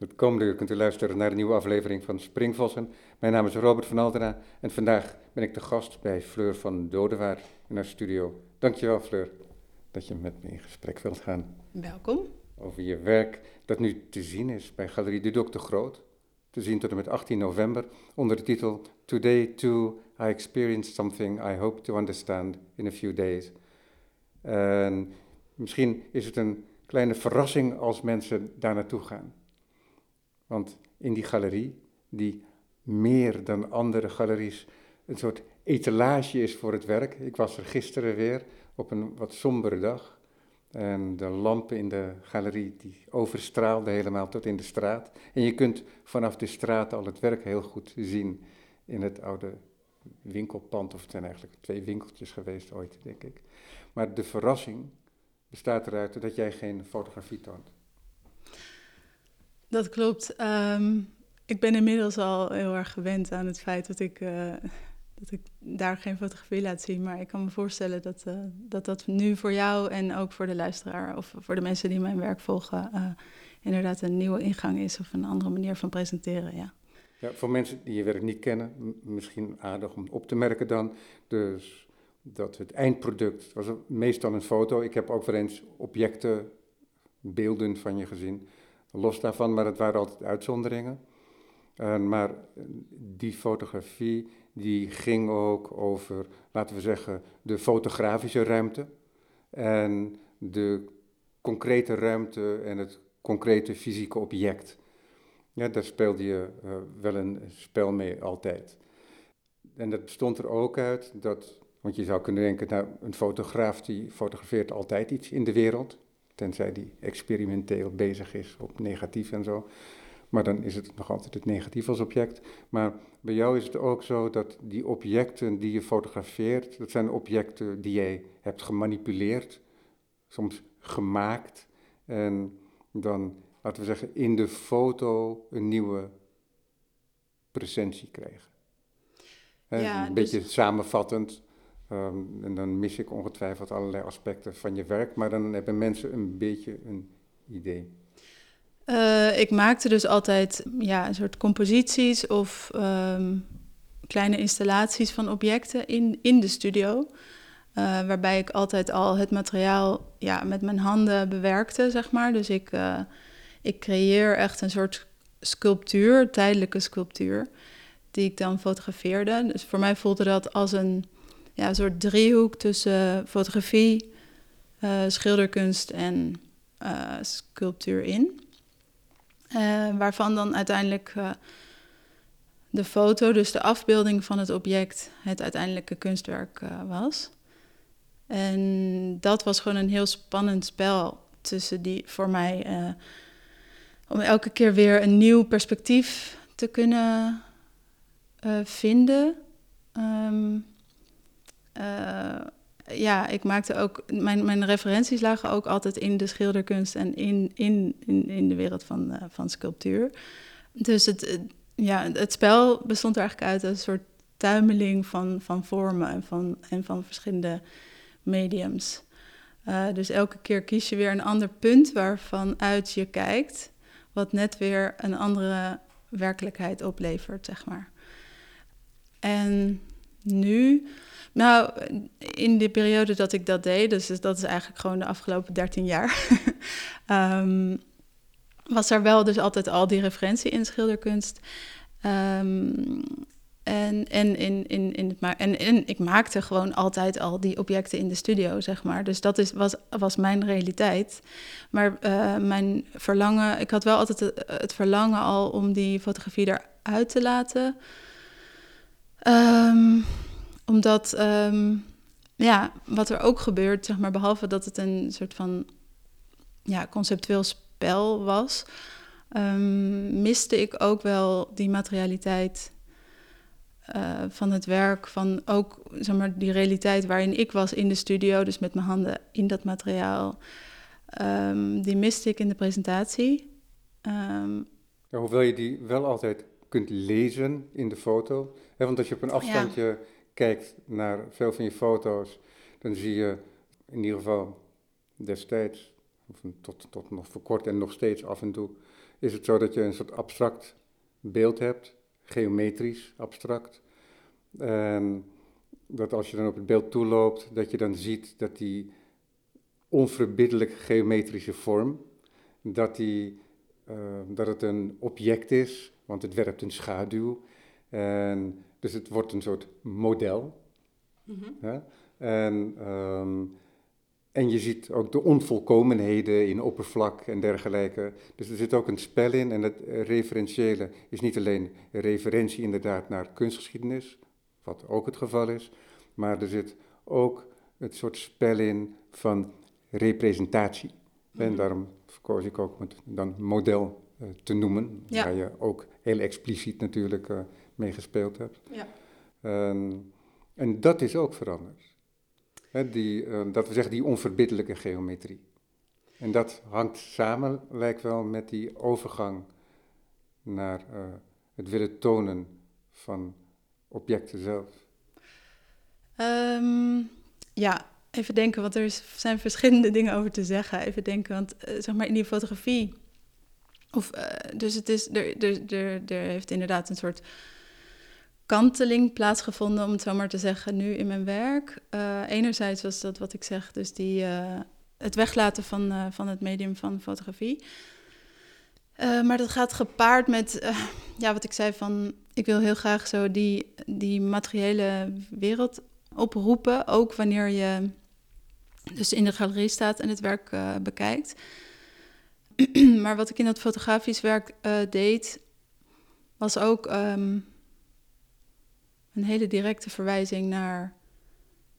Het komende uur kunt u luisteren naar een nieuwe aflevering van Springvossen. Mijn naam is Robert van Altena en vandaag ben ik de gast bij Fleur van Dodewaard in haar studio. Dankjewel Fleur dat je met me in gesprek wilt gaan. Welkom. Over je werk dat nu te zien is bij Galerie de Dokter Groot. Te zien tot en met 18 november onder de titel Today too I experienced something I hope to understand in a few days. En misschien is het een kleine verrassing als mensen daar naartoe gaan. Want in die galerie, die meer dan andere galeries een soort etalage is voor het werk. Ik was er gisteren weer op een wat sombere dag. En de lampen in de galerie die overstraalden helemaal tot in de straat. En je kunt vanaf de straat al het werk heel goed zien in het oude winkelpand. Of het zijn eigenlijk twee winkeltjes geweest ooit, denk ik. Maar de verrassing bestaat eruit dat jij geen fotografie toont. Dat klopt. Ehm, ik ben inmiddels al heel erg gewend aan het feit dat ik, uh, dat ik daar geen fotografie laat zien. Maar ik kan me voorstellen dat, uh, dat dat nu voor jou en ook voor de luisteraar of voor de mensen die mijn werk volgen, uh, inderdaad een nieuwe ingang is of een andere manier van presenteren. Ja. Ja, voor mensen die je werk niet kennen, misschien aardig om op te merken dan. Dus dat het eindproduct was meestal een foto. Ik heb ook wel eens objecten, beelden van je gezien los daarvan, maar het waren altijd uitzonderingen. Maar die fotografie die ging ook over, laten we zeggen, de fotografische ruimte en de concrete ruimte en het concrete fysieke object. Ja, daar speelde je uh, wel een spel mee altijd. En dat bestond er ook uit dat, want je zou kunnen denken, nou, een fotograaf die fotografeert altijd iets in de wereld tenzij die experimenteel bezig is op negatief en zo. Maar dan is het nog altijd het negatief als object. Maar bij jou is het ook zo dat die objecten die je fotografeert, dat zijn objecten die jij hebt gemanipuleerd, soms gemaakt. En dan, laten we zeggen, in de foto een nieuwe presentie krijgen. Ja, een beetje dus- samenvattend. Um, en dan mis ik ongetwijfeld allerlei aspecten van je werk, maar dan hebben mensen een beetje een idee. Uh, ik maakte dus altijd ja, een soort composities of um, kleine installaties van objecten in, in de studio. Uh, waarbij ik altijd al het materiaal ja, met mijn handen bewerkte, zeg maar. Dus ik, uh, ik creëer echt een soort sculptuur, tijdelijke sculptuur, die ik dan fotografeerde. Dus voor mij voelde dat als een ja, een soort driehoek tussen fotografie, uh, schilderkunst en uh, sculptuur in. Uh, waarvan dan uiteindelijk de foto, dus de afbeelding van het object, het uiteindelijke kunstwerk was. En dat was gewoon een heel spannend spel tussen die voor mij. om elke keer weer een nieuw perspectief te kunnen vinden. Uh, ja, ik maakte ook. Mijn, mijn referenties lagen ook altijd in de schilderkunst en in, in, in, in de wereld van, uh, van sculptuur. Dus het, ja, het spel bestond er eigenlijk uit een soort tuimeling van, van vormen en van, en van verschillende mediums. Uh, dus elke keer kies je weer een ander punt waarvan uit je kijkt, wat net weer een andere werkelijkheid oplevert, zeg maar. En nu nou, in de periode dat ik dat deed, dus dat is eigenlijk gewoon de afgelopen 13 jaar, um, was er wel dus altijd al die referentie in schilderkunst. Um, en, en, in, in, in het en, en ik maakte gewoon altijd al die objecten in de studio, zeg maar. Dus dat is, was, was mijn realiteit. Maar uh, mijn verlangen, ik had wel altijd het, het, verlangen al om die fotografie eruit te laten. Um, omdat, um, ja, wat er ook gebeurt, zeg maar, behalve dat het een soort van ja, conceptueel spel was, um, miste ik ook wel die materialiteit uh, van het werk, van ook zeg maar, die realiteit waarin ik was in de studio, dus met mijn handen in dat materiaal. Um, die miste ik in de presentatie. Um, ja, hoewel je die wel altijd kunt lezen in de foto. Hè, want als je op een afstandje ja kijkt naar veel van je foto's, dan zie je in ieder geval destijds, of tot, tot nog voor kort en nog steeds af en toe, is het zo dat je een soort abstract beeld hebt, geometrisch abstract. En dat als je dan op het beeld toeloopt, dat je dan ziet dat die onverbiddelijke geometrische vorm, dat, die, uh, dat het een object is, want het werpt een schaduw. En dus het wordt een soort model. Mm En, um, en je ziet ook de onvolkomenheden in oppervlak en dergelijke. Dus er zit ook een spel in. En het referentiële is niet alleen referentie inderdaad naar kunstgeschiedenis, wat ook het geval is, maar er zit ook het soort spel in van representatie. En mhm. daarom verkoos ik ook met dan model uh, te noemen, waar je ook heel expliciet natuurlijk uh, mee gespeeld hebt. Ja. En, en dat is ook veranderd. die, uh, dat we zeggen die onverbiddelijke geometrie. En dat hangt samen, lijkt wel, met die overgang naar het willen tonen van objecten zelf. Um, ja, even denken, want er zijn verschillende dingen over te zeggen. Even denken, want uh, zeg maar in die fotografie. Of, uh, dus het is, er, er, er, er heeft inderdaad een soort kanteling plaatsgevonden, om het zo maar te zeggen, nu in mijn werk. Uh, enerzijds was dat wat ik zeg, dus die, het weglaten van, van het medium van fotografie. maar dat gaat gepaard met, ja, wat ik zei van, ik wil heel graag zo die, die materiële wereld oproepen, ook wanneer je dus in de galerie staat en het werk bekijkt. maar wat ik in dat fotografisch werk deed, was ook um, een hele directe verwijzing naar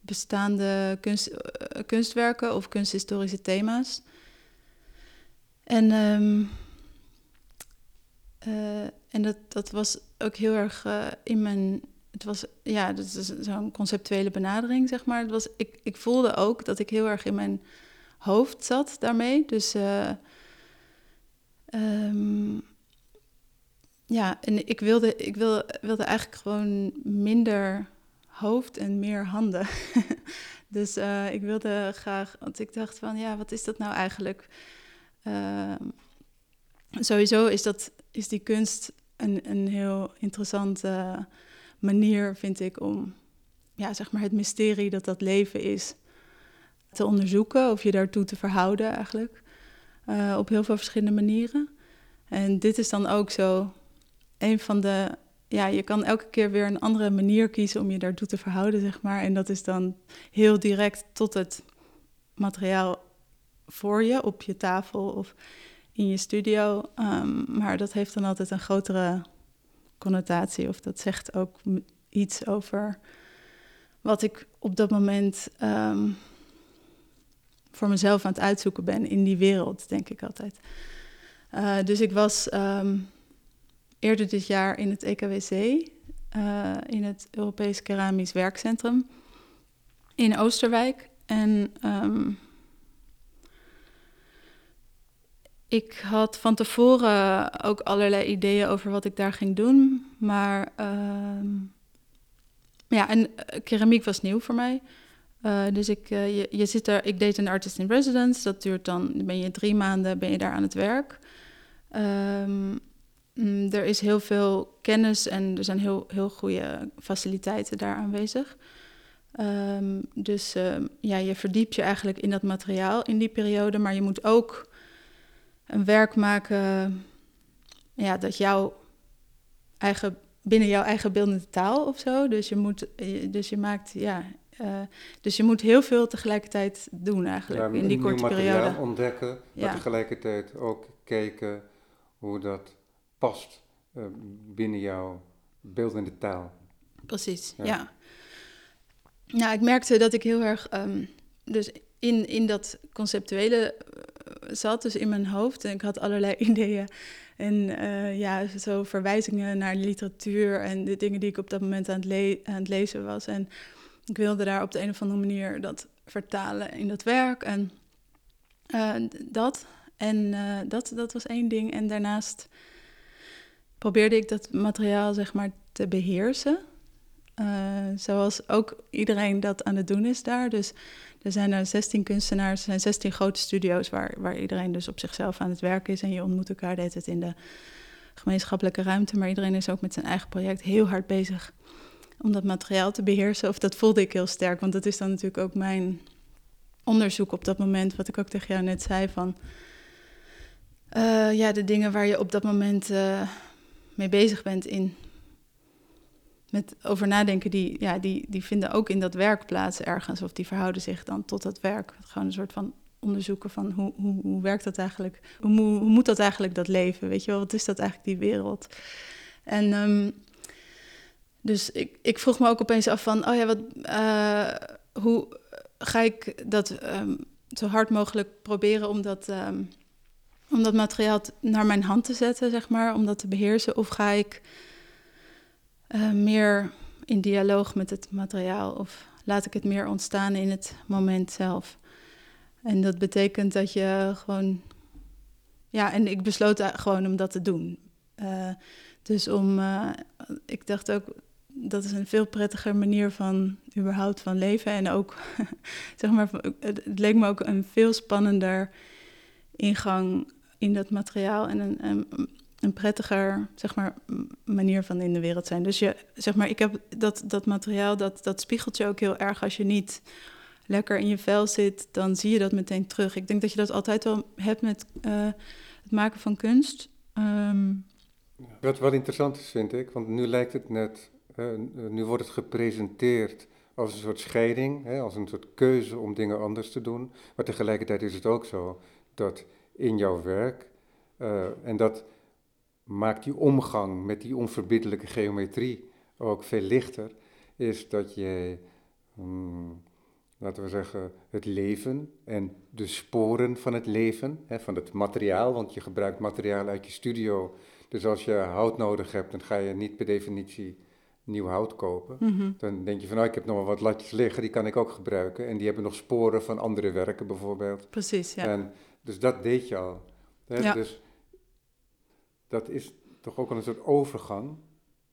bestaande kunst, uh, kunstwerken of kunsthistorische thema's. En, um, en dat, dat was ook heel erg in mijn het was, ja, dat is zo'n conceptuele benadering, zeg maar. Het was, ik, ik voelde ook dat ik heel erg in mijn hoofd zat daarmee. Dus um, ja, en ik wilde, ik wilde, wilde eigenlijk gewoon minder hoofd en meer handen. dus uh, ik wilde graag, want ik dacht van, ja, wat is dat nou eigenlijk? Uh, sowieso is, dat, is die kunst een, een heel interessant manier, vind ik, om ja, zeg maar het mysterie dat dat leven is te onderzoeken, of je daartoe te verhouden eigenlijk, uh, op heel veel verschillende manieren. En dit is dan ook zo een van de, ja, je kan elke keer weer een andere manier kiezen om je daartoe te verhouden, zeg maar. En dat is dan heel direct tot het materiaal voor je, op je tafel of in je studio. Um, maar dat heeft dan altijd een grotere connotatie of dat zegt ook iets over wat ik op dat moment ehm, voor mezelf aan het uitzoeken ben in die wereld, denk ik altijd. Uh, dus ik was ehm, eerder dit jaar in het EKWC, uh, in het Europees Keramisch Werkcentrum in Oosterwijk. En um, ik had van tevoren ook allerlei ideeën over wat ik daar ging doen. Maar uh, ja, en eh, keramiek was nieuw voor mij. Uh, dus ik, je, je, zit er, ik deed een artist in residence. Dat duurt dan, ben je drie maanden ben je daar aan het werk. Um, er is heel veel kennis en er zijn heel, heel goede faciliteiten daar aanwezig. Um, dus uh, ja, je verdiept je eigenlijk in dat materiaal in die periode, maar je moet ook een werk maken ja, dat jouw eigen, binnen jouw eigen beeldende taal of zo. Dus je moet, dus je maakt, ja, uh, dus je moet heel veel tegelijkertijd doen eigenlijk in die korte periode. ontdekken, maar tegelijkertijd ook kijken hoe dat past uh, binnen jouw beeldende taal. Precies, ja. ja. Nou, ik merkte dat ik heel erg, um, dus in, in dat conceptuele zat dus in mijn hoofd en ik had allerlei ideeën. En uh, ja, zo verwijzingen naar literatuur en de dingen die ik op dat moment aan het, aan het lezen was. En ik wilde daar op de een of andere manier dat vertalen in dat werk. En uh, dat. En uh, dat, dat was één ding. En daarnaast probeerde ik dat materiaal, zeg maar, te beheersen. zoals ook iedereen dat aan het doen is daar. Dus er zijn er 16 kunstenaars, er zijn 16 grote studio's waar, waar iedereen dus op zichzelf aan het werken is. En je ontmoet elkaar deed het in de gemeenschappelijke ruimte. Maar iedereen is ook met zijn eigen project heel hard bezig om dat materiaal te beheersen. Of dat voelde ik heel sterk, want dat is dan natuurlijk ook mijn onderzoek op dat moment. Wat ik ook tegen jou net zei van... Uh, ja, de dingen waar je op dat moment uh, mee bezig bent in met over nadenken, die, ja, die, die vinden ook in dat werk plaats ergens. Of die verhouden zich dan tot dat werk. Gewoon een soort van onderzoeken van hoe, hoe, hoe werkt dat eigenlijk? Hoe, hoe, moet dat eigenlijk, dat leven? Weet je wel, wat is dat eigenlijk, die wereld? En um, dus ik, ik vroeg me ook opeens af van, oh ja, wat, uh, hoe ga ik dat um, zo hard mogelijk proberen om dat, um, om dat materiaal naar mijn hand te zetten, zeg maar, om dat te beheersen? Of ga ik uh, meer in dialoog met het materiaal of laat ik het meer ontstaan in het moment zelf. En dat betekent dat je gewoon. Ja, en ik besloot gewoon om dat te doen. Uh, dus om. Ik dacht ook. Dat is een veel prettiger manier van überhaupt van leven. En ook, zeg maar, het leek me ook een veel spannender ingang in dat materiaal. En een, een, een prettiger zeg maar, manier van in de wereld zijn. Dus je, zeg maar, ik heb dat, dat materiaal, dat, dat spiegelt je ook heel erg. Als je niet lekker in je vel zit, dan zie je dat meteen terug. Ik denk dat je dat altijd wel hebt met uh, het maken van kunst. Um, wat, wat interessant is, vind ik, want nu lijkt het net, uh, nu wordt het gepresenteerd als een soort scheiding, hè, als een soort keuze om dingen anders te doen. Maar tegelijkertijd is het ook zo dat in jouw werk, uh, en dat maakt die omgang met die onverbiddelijke geometrie ook veel lichter, is dat je, hmm, laten we zeggen, het leven en de sporen van het leven, hè, van het materiaal, want je gebruikt materiaal uit je studio. Dus als je hout nodig hebt, dan ga je niet per definitie nieuw hout kopen. Mhm. Dan denk je van, nou, ik heb nog wel wat latjes liggen, die kan ik ook gebruiken. En die hebben nog sporen van andere werken bijvoorbeeld. Precies, ja. En, dus dat deed je al. Hè? Ja. Dus dat is toch ook al een soort overgang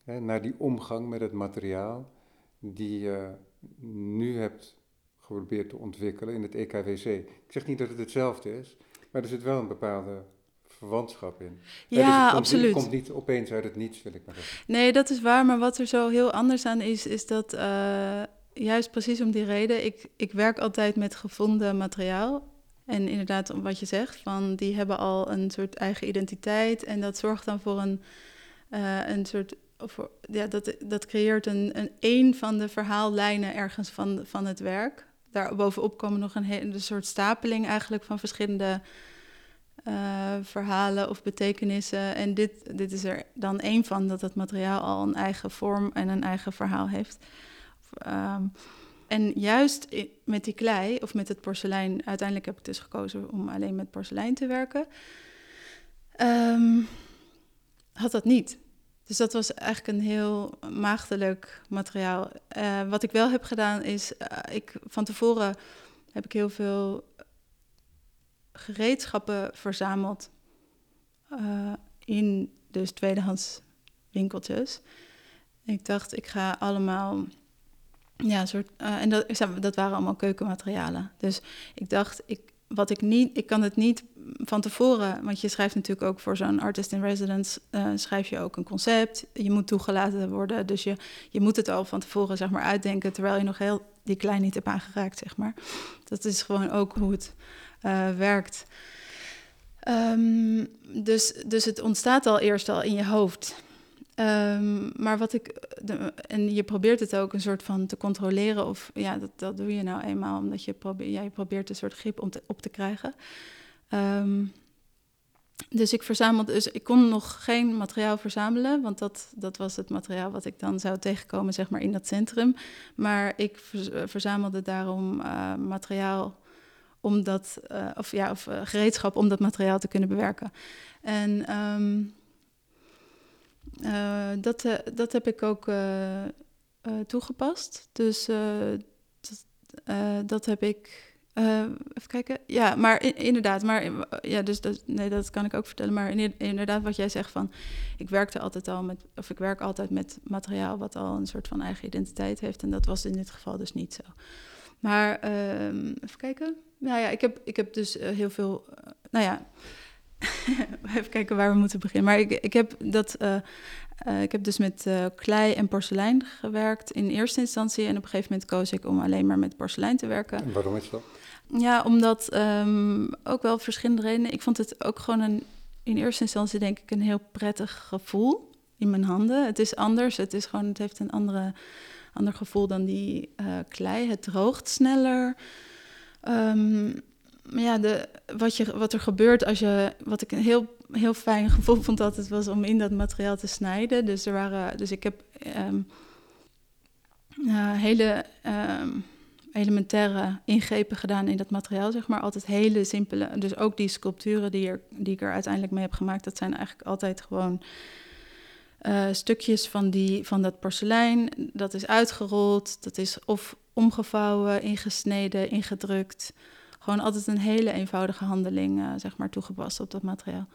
hè, naar die omgang met het materiaal die je nu hebt geprobeerd te ontwikkelen in het EKWC. Ik zeg niet dat het hetzelfde is, maar er zit wel een bepaalde verwantschap in. Ja, dus het absoluut. het komt niet opeens uit het niets, wil ik maar zeggen. Nee, dat is waar, maar wat er zo heel anders aan is, is dat uh, juist precies om die reden, ik, ik werk altijd met gevonden materiaal. En inderdaad, wat je zegt, van die hebben al een soort eigen identiteit. En dat zorgt dan voor een, uh, een soort. Ja, dat, dat creëert een, een, een van de verhaallijnen ergens van, van het werk. Daarbovenop komen nog een, een soort stapeling eigenlijk van verschillende uh, verhalen of betekenissen. En dit, dit is er dan één van, dat het materiaal al een eigen vorm en een eigen verhaal heeft. Um, en juist met die klei of met het porselein, uiteindelijk heb ik dus gekozen om alleen met porselein te werken, um, had dat niet. Dus dat was eigenlijk een heel maagdelijk materiaal. Uh, wat ik wel heb gedaan is, uh, ik, van tevoren heb ik heel veel gereedschappen verzameld uh, in dus tweedehands winkeltjes. Ik dacht, ik ga allemaal ja, soort, uh, en dat, dat waren allemaal keukenmaterialen. Dus ik dacht, ik, wat ik niet, ik kan het niet van tevoren, want je schrijft natuurlijk ook voor zo'n artist in residence, uh, schrijf je ook een concept. Je moet toegelaten worden, dus je, je moet het al van tevoren zeg maar uitdenken, terwijl je nog heel die klein niet hebt aangeraakt, zeg maar. Dat is gewoon ook hoe het uh, werkt. Um, dus, dus het ontstaat al eerst al in je hoofd. Um, maar wat ik. En je probeert het ook een soort van te controleren. Of ja, dat, dat doe je nou eenmaal. Omdat je, probeert, ja, probeert een soort grip om te, op te krijgen. Um, dus ik verzamelde. Dus ik kon nog geen materiaal verzamelen. Want dat, dat was het materiaal wat ik dan zou tegenkomen, zeg maar, in dat centrum. Maar ik verzamelde daarom uh, materiaal om dat. Uh, of ja, of gereedschap om dat materiaal te kunnen bewerken. En. Uh, dat, uh, dat heb ik ook uh, toegepast. Dus dat, dat, heb ik even kijken. Ja, maar inderdaad. Maar ja, dus dat, nee, dat kan ik ook vertellen. Maar inderdaad, wat jij zegt van. Ik werkte altijd al met. Of ik werk altijd met materiaal wat al een soort van eigen identiteit heeft. En dat was in dit geval dus niet zo. Maar uh, even kijken. Nou ja, ik heb, ik heb dus heel veel. Nou ja. even kijken waar we moeten beginnen. Maar ik, ik heb dat. Uh, ik heb dus met uh, klei en porselein gewerkt in eerste instantie. En op een gegeven moment koos ik om alleen maar met porselein te werken. En waarom is dat? Ja, omdat um, ook wel verschillende redenen. Ik vond het ook gewoon een, in eerste instantie denk ik een heel prettig gevoel in mijn handen. Het is anders, het, is gewoon, het heeft een andere, ander gevoel dan die klei. Het droogt sneller. Um, ja, de, wat, je, wat er gebeurt als je, wat ik een heel, heel fijn gevoel vond altijd, was om in dat materiaal te snijden. Dus, er waren, dus ik heb um, uh, hele um, elementaire ingrepen gedaan in dat materiaal, zeg maar. Altijd hele simpele, dus ook die sculpturen die, die ik er uiteindelijk mee heb gemaakt, dat zijn eigenlijk altijd gewoon uh, stukjes van, die, van dat porselein. Dat is uitgerold, dat is of omgevouwen, ingesneden, ingedrukt gewoon altijd een hele eenvoudige handeling, uh, zeg maar, toegepast op dat materiaal.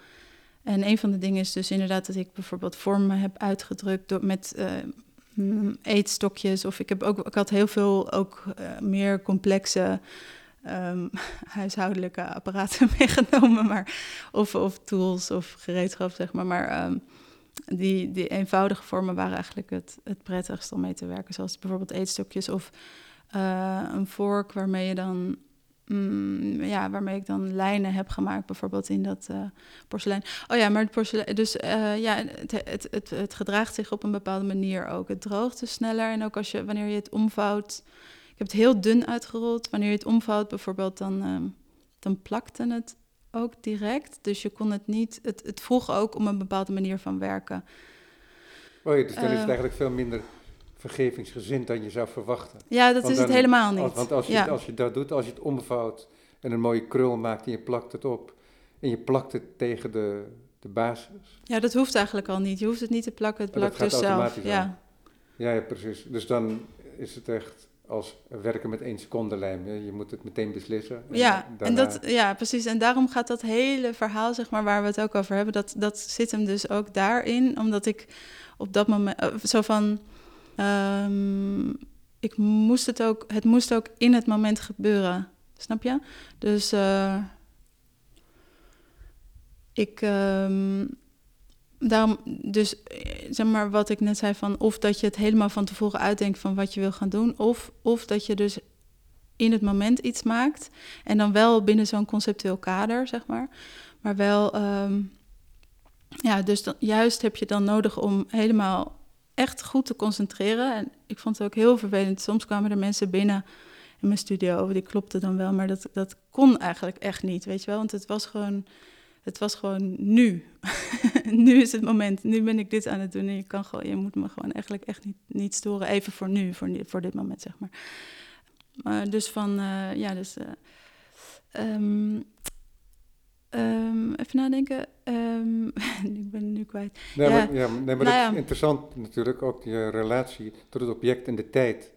En een van de dingen is dus inderdaad dat ik bijvoorbeeld vormen heb uitgedrukt door, met uh, eetstokjes. Of ik, heb ook, ik had heel veel ook uh, meer complexe um, huishoudelijke apparaten meegenomen. Maar, of, of tools of gereedschap, zeg maar. Maar um, die, die eenvoudige vormen waren eigenlijk het, het prettigst om mee te werken. Zoals bijvoorbeeld eetstokjes of een vork waarmee je dan Mm, ja, waarmee ik dan lijnen heb gemaakt, bijvoorbeeld in dat uh, porselein. Oh ja, maar het porselein, dus uh, ja, het, het, het, het, gedraagt zich op een bepaalde manier ook. Het droogt dus sneller en ook als je, wanneer je het omvouwt, ik heb het heel dun uitgerold. Wanneer je het omvouwt bijvoorbeeld, dan, uh, dan plakte het ook direct. Dus je kon het niet, het, het vroeg ook om een bepaalde manier van werken. Oh ja, dus dan is het eigenlijk veel minder vergevingsgezind dan je zou verwachten. Ja, dat is het helemaal niet. Want als je, ja. als je dat doet, als je het omvouwt en een mooie krul maakt en je plakt het op en je plakt het tegen de, de basis. Ja, dat hoeft eigenlijk al niet. Je hoeft het niet te plakken, het plakt dus zelf. Ja. ja. ja, precies. Dus dan is het echt als werken met één seconde lijm. Je moet het meteen beslissen. En ja, daarna... en dat, ja, precies. En daarom gaat dat hele verhaal, zeg maar, waar we het ook over hebben, dat, dat zit hem dus ook daarin. Omdat ik op dat moment, zo van Um, ik moest het ook, het moest ook in het moment gebeuren. Snap je? Dus uh, ik. Um, daarom, dus zeg maar wat ik net zei van of dat je het helemaal van tevoren uitdenkt van wat je wil gaan doen, of, of dat je dus in het moment iets maakt en dan wel binnen zo'n conceptueel kader, zeg maar, maar wel, um, ja, dus juist heb je dan nodig om helemaal echt goed te concentreren. En ik vond het ook heel vervelend. Soms kwamen er mensen binnen in mijn studio, die klopte dan wel, maar dat, dat kon eigenlijk echt niet, weet je wel. Want het was gewoon, het was gewoon nu. nu is het moment, nu ben ik dit aan het doen en je, kan gewoon, je moet me gewoon eigenlijk echt niet, niet storen. Even voor nu, voor, voor dit moment, zeg maar. Dus van, uh, ja, dus... Uh, um, Um, even nadenken. Um, ik ben nu kwijt. Nee, ja. Maar, ja, nee, maar nou, dat is interessant natuurlijk, ook die relatie tot het object en de tijd.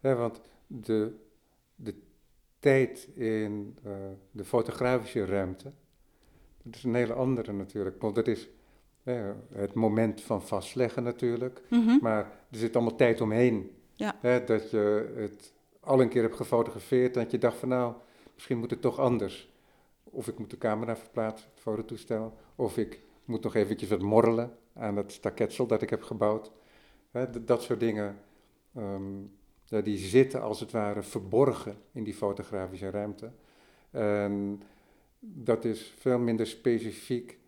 Ja, want de, de tijd in uh, de fotografische ruimte, dat is een hele andere natuurlijk. Want dat is het moment van vastleggen natuurlijk. Mm -hmm. Maar er zit allemaal tijd omheen. Ja. Dat je het al een keer hebt gefotografeerd en dat je dacht van nou, misschien moet het toch anders. Of ik moet de camera verplaatsen, het fototoestel. Of ik moet nog eventjes wat morrelen aan het staketsel dat ik heb gebouwd. dat soort dingen, ja, die zitten als het ware verborgen in die fotografische ruimte. En dat is veel minder specifiek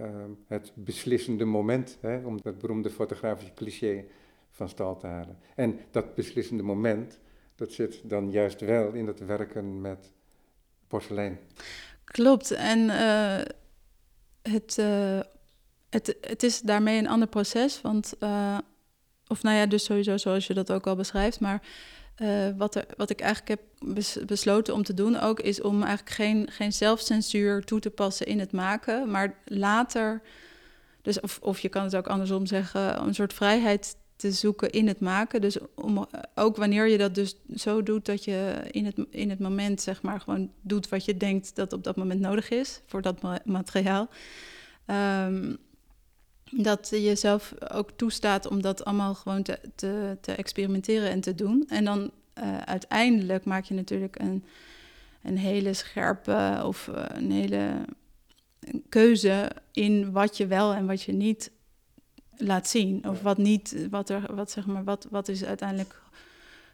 um, het beslissende moment, om dat beroemde fotografische cliché van stal te halen. En dat beslissende moment, dat zit dan juist wel in het werken met porselein. Klopt. En uh, het, uh, het, het is daarmee een ander proces. Want, uh, of nou ja, dus sowieso zoals je dat ook al beschrijft. Maar wat, er, wat ik eigenlijk heb besloten om te doen ook, is om eigenlijk geen, geen zelfcensuur toe te passen in het maken. Maar later, dus of, of je kan het ook andersom zeggen, een soort vrijheid te zoeken in het maken. Dus om, ook wanneer je dat dus zo doet dat je in het, in het moment zeg maar gewoon doet wat je denkt dat op dat moment nodig is voor dat materiaal. Um, dat je jezelf ook toestaat om dat allemaal gewoon te, te, te experimenteren en te doen. En dan uh, uiteindelijk maak je natuurlijk een, een hele scherpe of uh, een hele keuze in wat je wel en wat je niet laat zien. Of wat niet, wat er, wat zeg maar, wat, wat is uiteindelijk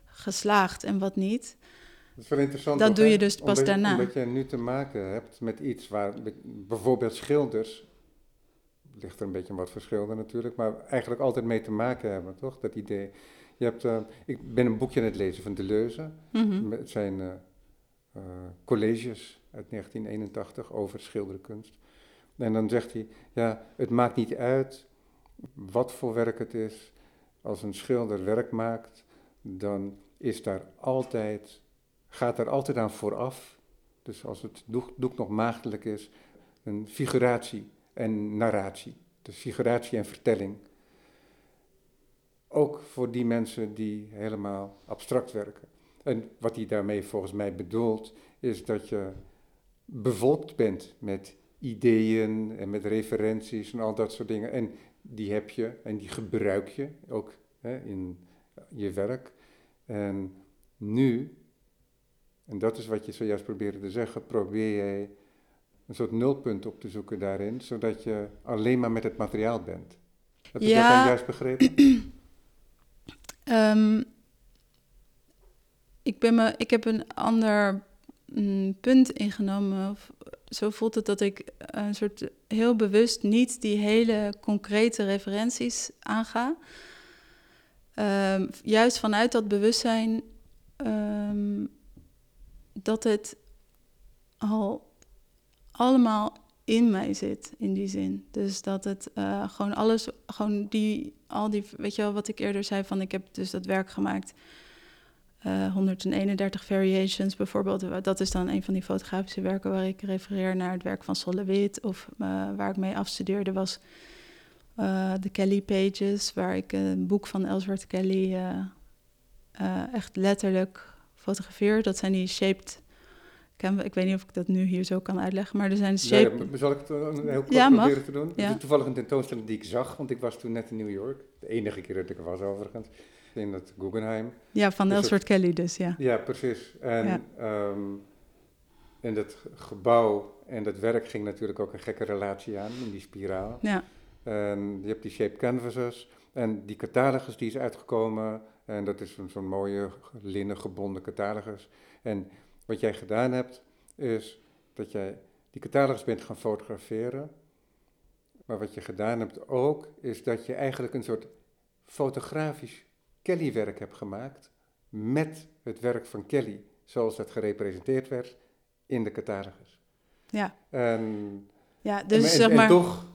geslaagd en wat niet. Dat is wel interessant. Dat doe je dus pas omdat, daarna. Omdat je nu te maken hebt met iets waar bijvoorbeeld schilders, ligt er een beetje wat verschil natuurlijk, maar eigenlijk altijd mee te maken hebben, toch? Dat idee. Je hebt, uh, ik ben een boekje aan het lezen van Deleuze. Mm -hmm. Het zijn uh, uh, colleges uit 1981 over schilderkunst. En dan zegt hij, ja, het maakt niet uit wat voor werk het is. Als een schilder werk maakt, dan is daar altijd, gaat er altijd aan vooraf. Dus als het doek, doek nog maagdelijk is, een figuratie en narratie. Dus figuratie en vertelling. Ook voor die mensen die helemaal abstract werken. En wat hij daarmee volgens mij bedoelt, is dat je bevolkt bent met ideeën en met referenties en al dat soort dingen. En die heb je en die gebruik je ook hè, in je werk. En nu, en dat is wat je zojuist probeerde te zeggen, probeer jij een soort nulpunt op te zoeken daarin, zodat je alleen maar met het materiaal bent. Heb je ja. dat dan juist begrepen? um, ik, ben me, ik heb een ander mm, punt ingenomen. Of, zo voelt het dat ik een soort heel bewust niet die hele concrete referenties aanga. Um, juist vanuit dat bewustzijn um, dat het al allemaal in mij zit, in die zin. Dus dat het uh, gewoon alles, gewoon die, al die, weet je wel, wat ik eerder zei van ik heb dus dat werk gemaakt. Uh, 131 variations bijvoorbeeld. Dat is dan een van die fotografische werken waar ik refereer naar het werk van Solowit. Of uh, waar ik mee afstudeerde was uh, de Kelly Pages, waar ik een boek van Ellsworth Kelly echt letterlijk fotografeer. Dat zijn die shaped ik weet niet of ik dat nu hier zo kan uitleggen, maar er zijn shape... Ja, zal ik het heel kort ja, proberen te doen? Ja. Het is toevallig een tentoonstelling die ik zag, want ik was toen net in New York. De enige keer dat ik er was overigens. In het Guggenheim. Ja, van Dus Kelly dus, ja. Ja, precies. En, Ja. ehm, en dat gebouw en dat werk ging natuurlijk ook een gekke relatie aan in die spiraal. Ja, En je hebt die shape canvases en die catalogus die is uitgekomen. En dat is een- zo'n mooie linnen gebonden catalogus. En wat jij gedaan hebt, is dat jij die catalogus bent gaan fotograferen. Maar wat je gedaan hebt ook, is dat je eigenlijk een soort fotografisch Kelly-werk hebt gemaakt. Met het werk van Kelly, zoals dat gerepresenteerd werd in de catalogus. ja. En, ja en, dus en- zeg en maar... toch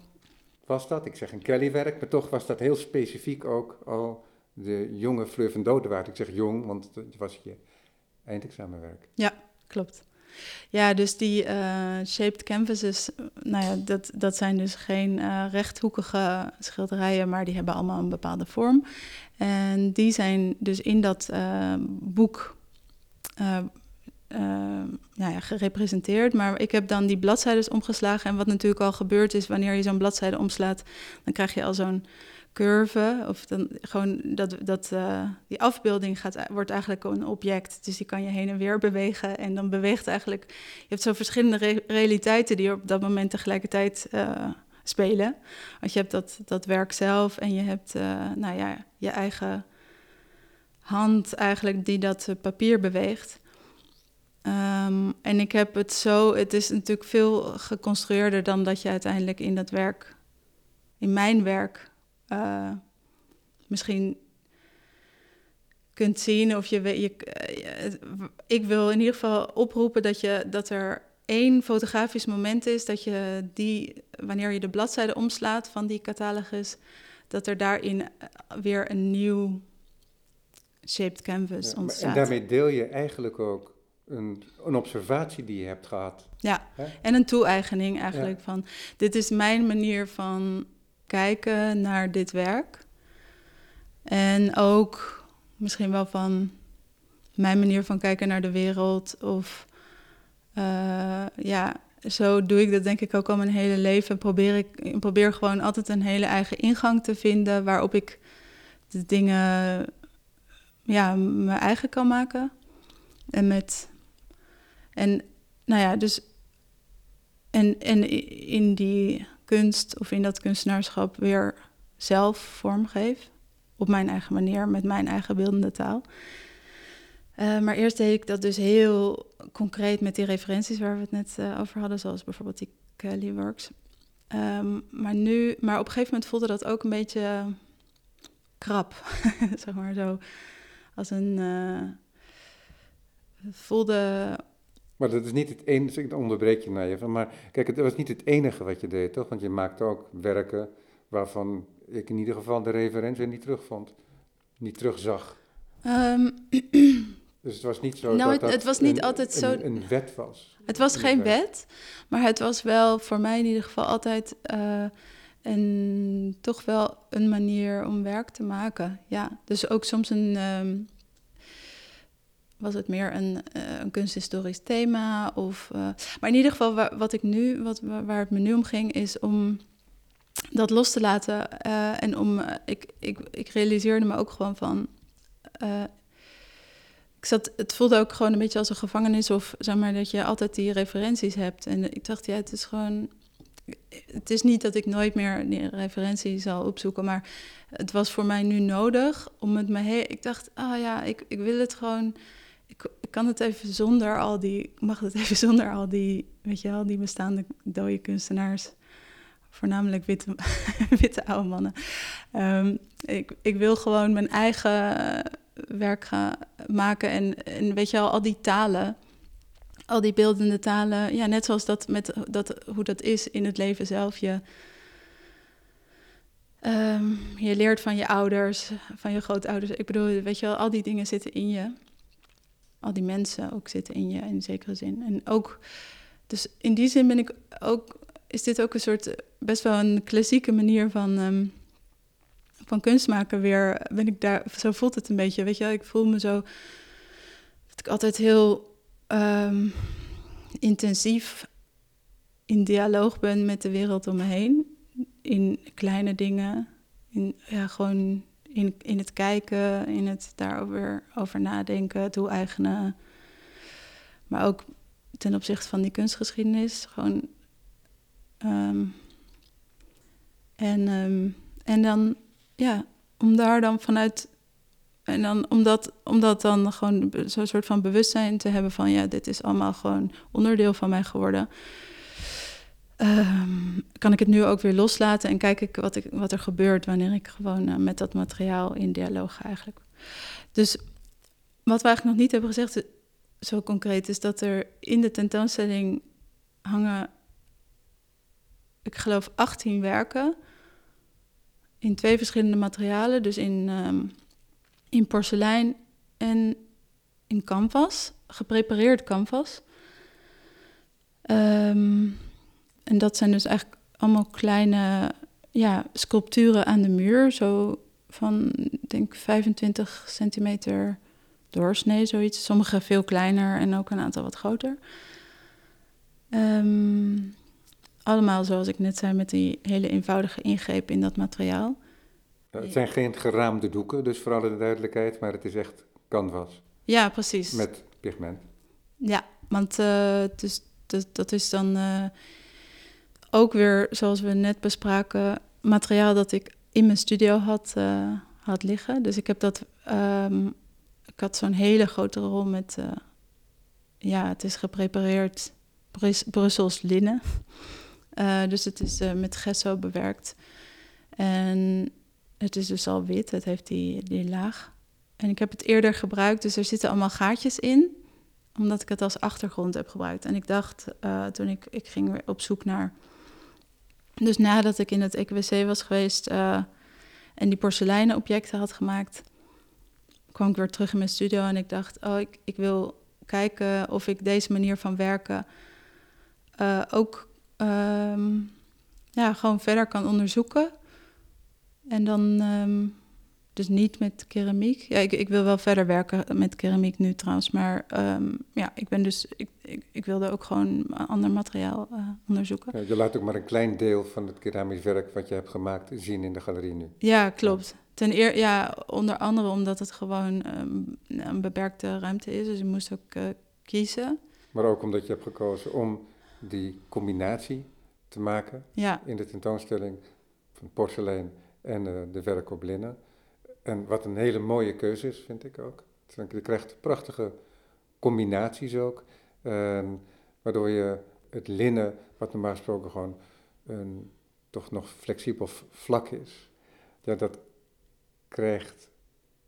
was dat, ik zeg een Kelly-werk, maar toch was dat heel specifiek ook al de jonge Fleur van Dodewaard. Ik zeg jong, want het was je eindexamenwerk. Klopt. Ja, dus die eh, shaped canvases, nou ja, dat, dat zijn dus geen eh, rechthoekige schilderijen, maar die hebben allemaal een bepaalde vorm. En die zijn dus in dat eh, boek nou ja, gerepresenteerd. Maar ik heb dan die bladzijdes omgeslagen. En wat natuurlijk al gebeurd is, wanneer je zo'n bladzijde omslaat, dan krijg je al zo'n curve. Of dan gewoon dat, dat eh, die afbeelding gaat, wordt eigenlijk een object. Dus die kan je heen en weer bewegen. En dan beweegt eigenlijk. Je hebt zo verschillende re- realiteiten die op dat moment tegelijkertijd eh, spelen. Want je hebt dat, dat werk zelf en je hebt eh, nou ja, je eigen hand eigenlijk die dat papier beweegt. Ehm, en ik heb het zo, het is natuurlijk veel geconstrueerder dan dat je uiteindelijk in dat werk, in mijn werk, eh, misschien kunt zien. Of je, we- je, eh, ik wil in ieder geval oproepen dat, je, dat er één fotografisch moment is dat je die, wanneer je de bladzijde omslaat van die catalogus, dat er daarin eh, weer een nieuw shaped canvas Ja, ontstaat. en daarmee deel je eigenlijk ook een, een observatie die je hebt gehad. Ja, en een toe-eigening eigenlijk van... dit is mijn manier van kijken naar dit werk. En ook misschien wel van mijn manier van kijken naar de wereld. Of uh, ja, zo doe ik dat denk ik ook al mijn hele leven. Probeer ik probeer gewoon altijd een hele eigen ingang te vinden waarop ik de dingen ja, mijn eigen kan maken. En met en nou ja, dus en, en in die kunst of in dat kunstenaarschap weer zelf vormgeef. Op mijn eigen manier, met mijn eigen beeldende taal. Uh, maar eerst deed ik dat dus heel concreet met die referenties waar we het net uh, over hadden, zoals bijvoorbeeld die Kelly Works. Um, maar nu, maar op een gegeven moment voelde dat ook een beetje krap, zeg maar zo. Als een. Uh, voelde maar dat is niet het enige, ik onderbreek je naar je van, maar kijk, het was niet het enige wat je deed, toch? Want je maakte ook werken waarvan ik in ieder geval de referentie niet terugvond, niet terugzag. Um, dus het was niet zo nou, dat het, het was niet een, altijd zo... Een, een, wet was. Het was geen wet, maar het was wel voor mij in ieder geval altijd uh, een, toch wel een manier om werk te maken. Ja, dus ook soms een... Um, was het meer een, uh, een kunsthistorisch thema. Of, uh, maar in ieder geval, wat ik nu, wat, waar het me nu om ging, is om dat los te laten. Uh, en om, ik, ik, ik realiseerde me ook gewoon van. ik zat, het voelde ook gewoon een beetje als een gevangenis, of zeg maar dat je altijd die referenties hebt. En ik dacht, ja, het is gewoon. Het is niet dat ik nooit meer die referentie zal opzoeken, maar het was voor mij nu nodig om het me heen. Ik dacht, ah oh ja, ik, ik wil het gewoon kan het even zonder al die, mag het even zonder al die, weet je wel, die bestaande dode kunstenaars, voornamelijk witte, witte oude mannen. Um, ik, ik wil gewoon mijn eigen werk gaan maken en, en weet je wel, al die talen, al die beeldende talen, ja, net zoals dat met dat, hoe dat is in het leven zelf. Je, um, je leert van je ouders, van je grootouders. Ik bedoel, weet je wel, al die dingen zitten in je al die mensen ook zitten in je in zekere zin. En ook, dus in die zin ben ik ook, is dit ook een soort, best wel een klassieke manier van, um, van kunst maken weer. Ben ik daar, zo voelt het een beetje, weet je, ik voel me zo, dat ik altijd heel um, intensief in dialoog ben met de wereld om me heen. In kleine dingen, in ja, gewoon in, in het kijken, in het daarover over nadenken, toe-eigenen. Maar ook ten opzichte van die kunstgeschiedenis. Gewoon. Um, en, um, en dan, ja, om daar dan vanuit. En dan om dat, om dat dan gewoon zo'n soort van bewustzijn te hebben van ja, dit is allemaal gewoon onderdeel van mij geworden. Um, kan ik het nu ook weer loslaten en kijk ik wat, ik, wat er gebeurt wanneer ik gewoon uh, met dat materiaal in dialoog ga eigenlijk. Dus wat we eigenlijk nog niet hebben gezegd, eh, zo concreet, is dat er in de tentoonstelling hangen, ik geloof, 18 werken in twee verschillende materialen, dus in, um, in porselein en in canvas, geprepareerd canvas. Um, en dat zijn dus eigenlijk allemaal kleine ja, sculpturen aan de muur. Zo van, denk 25 centimeter doorsnee, zoiets. Sommige veel kleiner en ook een aantal wat groter. Um, allemaal, zoals ik net zei, met die hele eenvoudige ingreep in dat materiaal. het zijn geen geraamde doeken, dus voor alle duidelijkheid, maar het is echt canvas. Ja, precies. Met pigment. Ja, want uh, dus, dat, dat is dan... Uh, ook weer, zoals we net bespraken, materiaal dat ik in mijn studio had, uh, had liggen. Dus ik heb dat. Um, ik had zo'n hele grote rol met. Uh, ja, het is geprepareerd Brus Brussels linnen. Uh, dus het is met gesso bewerkt. En het is dus al wit, het heeft die, die laag. En ik heb het eerder gebruikt, dus er zitten allemaal gaatjes in omdat ik het als achtergrond heb gebruikt. En ik dacht, toen ik, ik ging weer op zoek naar dus nadat ik in het EKWC was geweest uh, en die porseleinen objecten had gemaakt, kwam ik weer terug in mijn studio en ik dacht, oh, ik, ik wil kijken of ik deze manier van werken uh, ook um, ja, gewoon verder kan onderzoeken. En dan, um, dus niet met keramiek. Ja, ik, ik wil wel verder werken met keramiek nu trouwens. Maar ehm, ja, ik ben dus. Ik, ik, ik wilde ook gewoon ander materiaal uh, onderzoeken. Ja, je laat ook maar een klein deel van het keramisch werk wat je hebt gemaakt zien in de galerie nu. Ja, klopt. Ten eer, ja, onder andere omdat het gewoon um, een beperkte ruimte is. Dus je moest ook uh, kiezen. Maar ook omdat je hebt gekozen om die combinatie te maken ja. in de tentoonstelling van porselein en uh, de werk op linnen. En wat een hele mooie keuze is, vind ik ook. Je krijgt prachtige combinaties ook. waardoor je het linnen, wat normaal gesproken gewoon een toch nog flexibel vlak is, ja, dat krijgt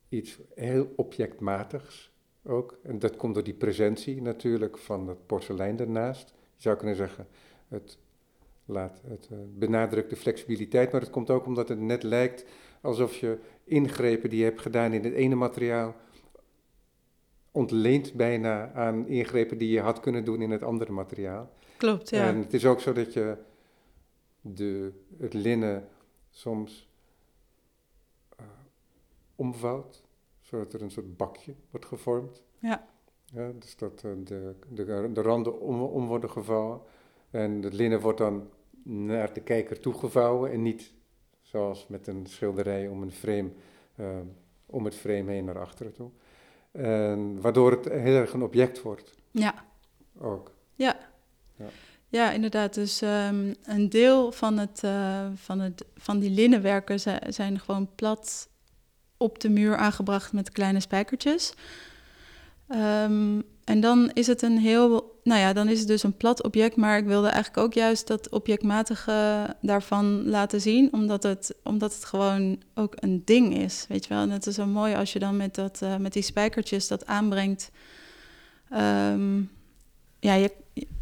iets heel objectmatigs ook. En dat komt door die presentie natuurlijk van het porselein ernaast. Je zou kunnen zeggen, het, laat, het uh, benadrukt de flexibiliteit, maar het komt ook omdat het net lijkt alsof je ingrepen die je hebt gedaan in het ene materiaal ontleent bijna aan ingrepen die je had kunnen doen in het andere materiaal. Klopt, ja. En het is ook zo dat je de, het linnen soms uh, omvouwt, zodat er een soort bakje wordt gevormd. Ja. ja dus dat uh, de, de, de randen om, om worden gevouwen. En het linnen wordt dan naar de kijker toegevouwen en niet zoals met een schilderij om een frame, uh, om het frame heen naar achteren toe. En waardoor het heel erg een object wordt. Ja. Ook. Ja. Ja, ja inderdaad. Dus um, een deel van, het, uh, van, het, van die linnenwerken zijn gewoon plat op de muur aangebracht met kleine spijkertjes. Um, en dan is het een heel, nou ja, dan is het dus een plat object, maar ik wilde eigenlijk ook juist dat objectmatige daarvan laten zien, omdat het, omdat het gewoon ook een ding is, weet je wel. En het is zo mooi als je dan met, dat, uh, met die spijkertjes dat aanbrengt. Um, ja, je,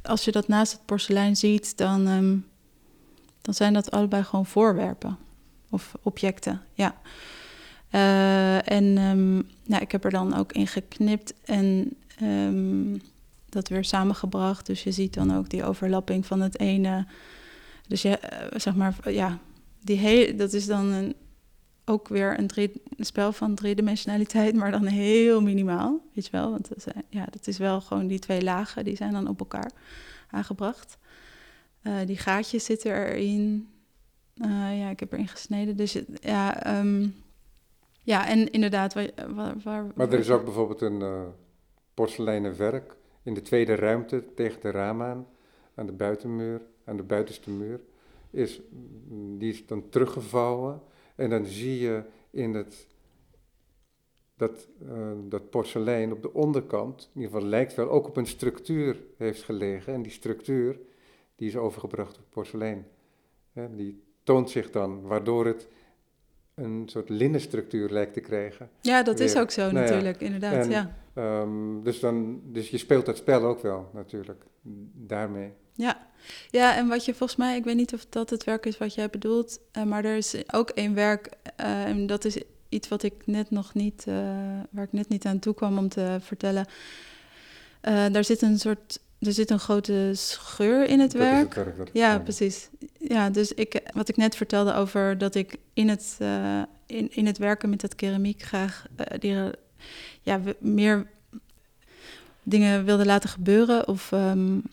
als je dat naast het porselein ziet, dan, um, dan zijn dat allebei gewoon voorwerpen of objecten, ja. Uh, en um, nou, ik heb er dan ook in geknipt en um, dat weer samengebracht. Dus je ziet dan ook die overlapping van het ene. Dus je, uh, zeg maar, ja, die hele, dat is dan een, ook weer een, spel van driedimensionaliteit, maar dan heel minimaal, weet je wel. Want dat is, ja, dat is wel gewoon die twee lagen, die zijn dan op elkaar aangebracht. Uh, die gaatjes zitten erin. Ja, ik heb erin gesneden. Dus ja, um, ja en inderdaad. Waar, waar, maar er is ook bijvoorbeeld een porseleinen werk in de tweede ruimte tegen de raam aan, aan de buitenmuur, aan de buitenste muur. Is, die is dan teruggevouwen en dan zie je in het, dat, uh, dat porselein op de onderkant, in ieder geval lijkt wel, ook op een structuur heeft gelegen. En die structuur die is overgebracht op porselein. Die toont zich dan, waardoor het een soort linnenstructuur lijkt te krijgen. Ja, dat is ook zo nou natuurlijk, ja. inderdaad. En, ja. Um, dus, dan, dus je speelt dat spel ook wel natuurlijk, daarmee. Ja. ja, en wat je volgens mij, ik weet niet of dat het werk is wat jij bedoelt, uh, maar er is ook één werk, uh, en dat is iets wat ik net nog niet, uh, waar ik net niet aan toe kwam om te vertellen. daar zit een soort er zit een grote scheur in het dat werk. Het werk ja, precies. Ja, dus ik, wat ik net vertelde over dat ik in het, uh, in, in het werken met dat keramiek graag uh, die, ja, meer dingen wilde laten gebeuren. Of um,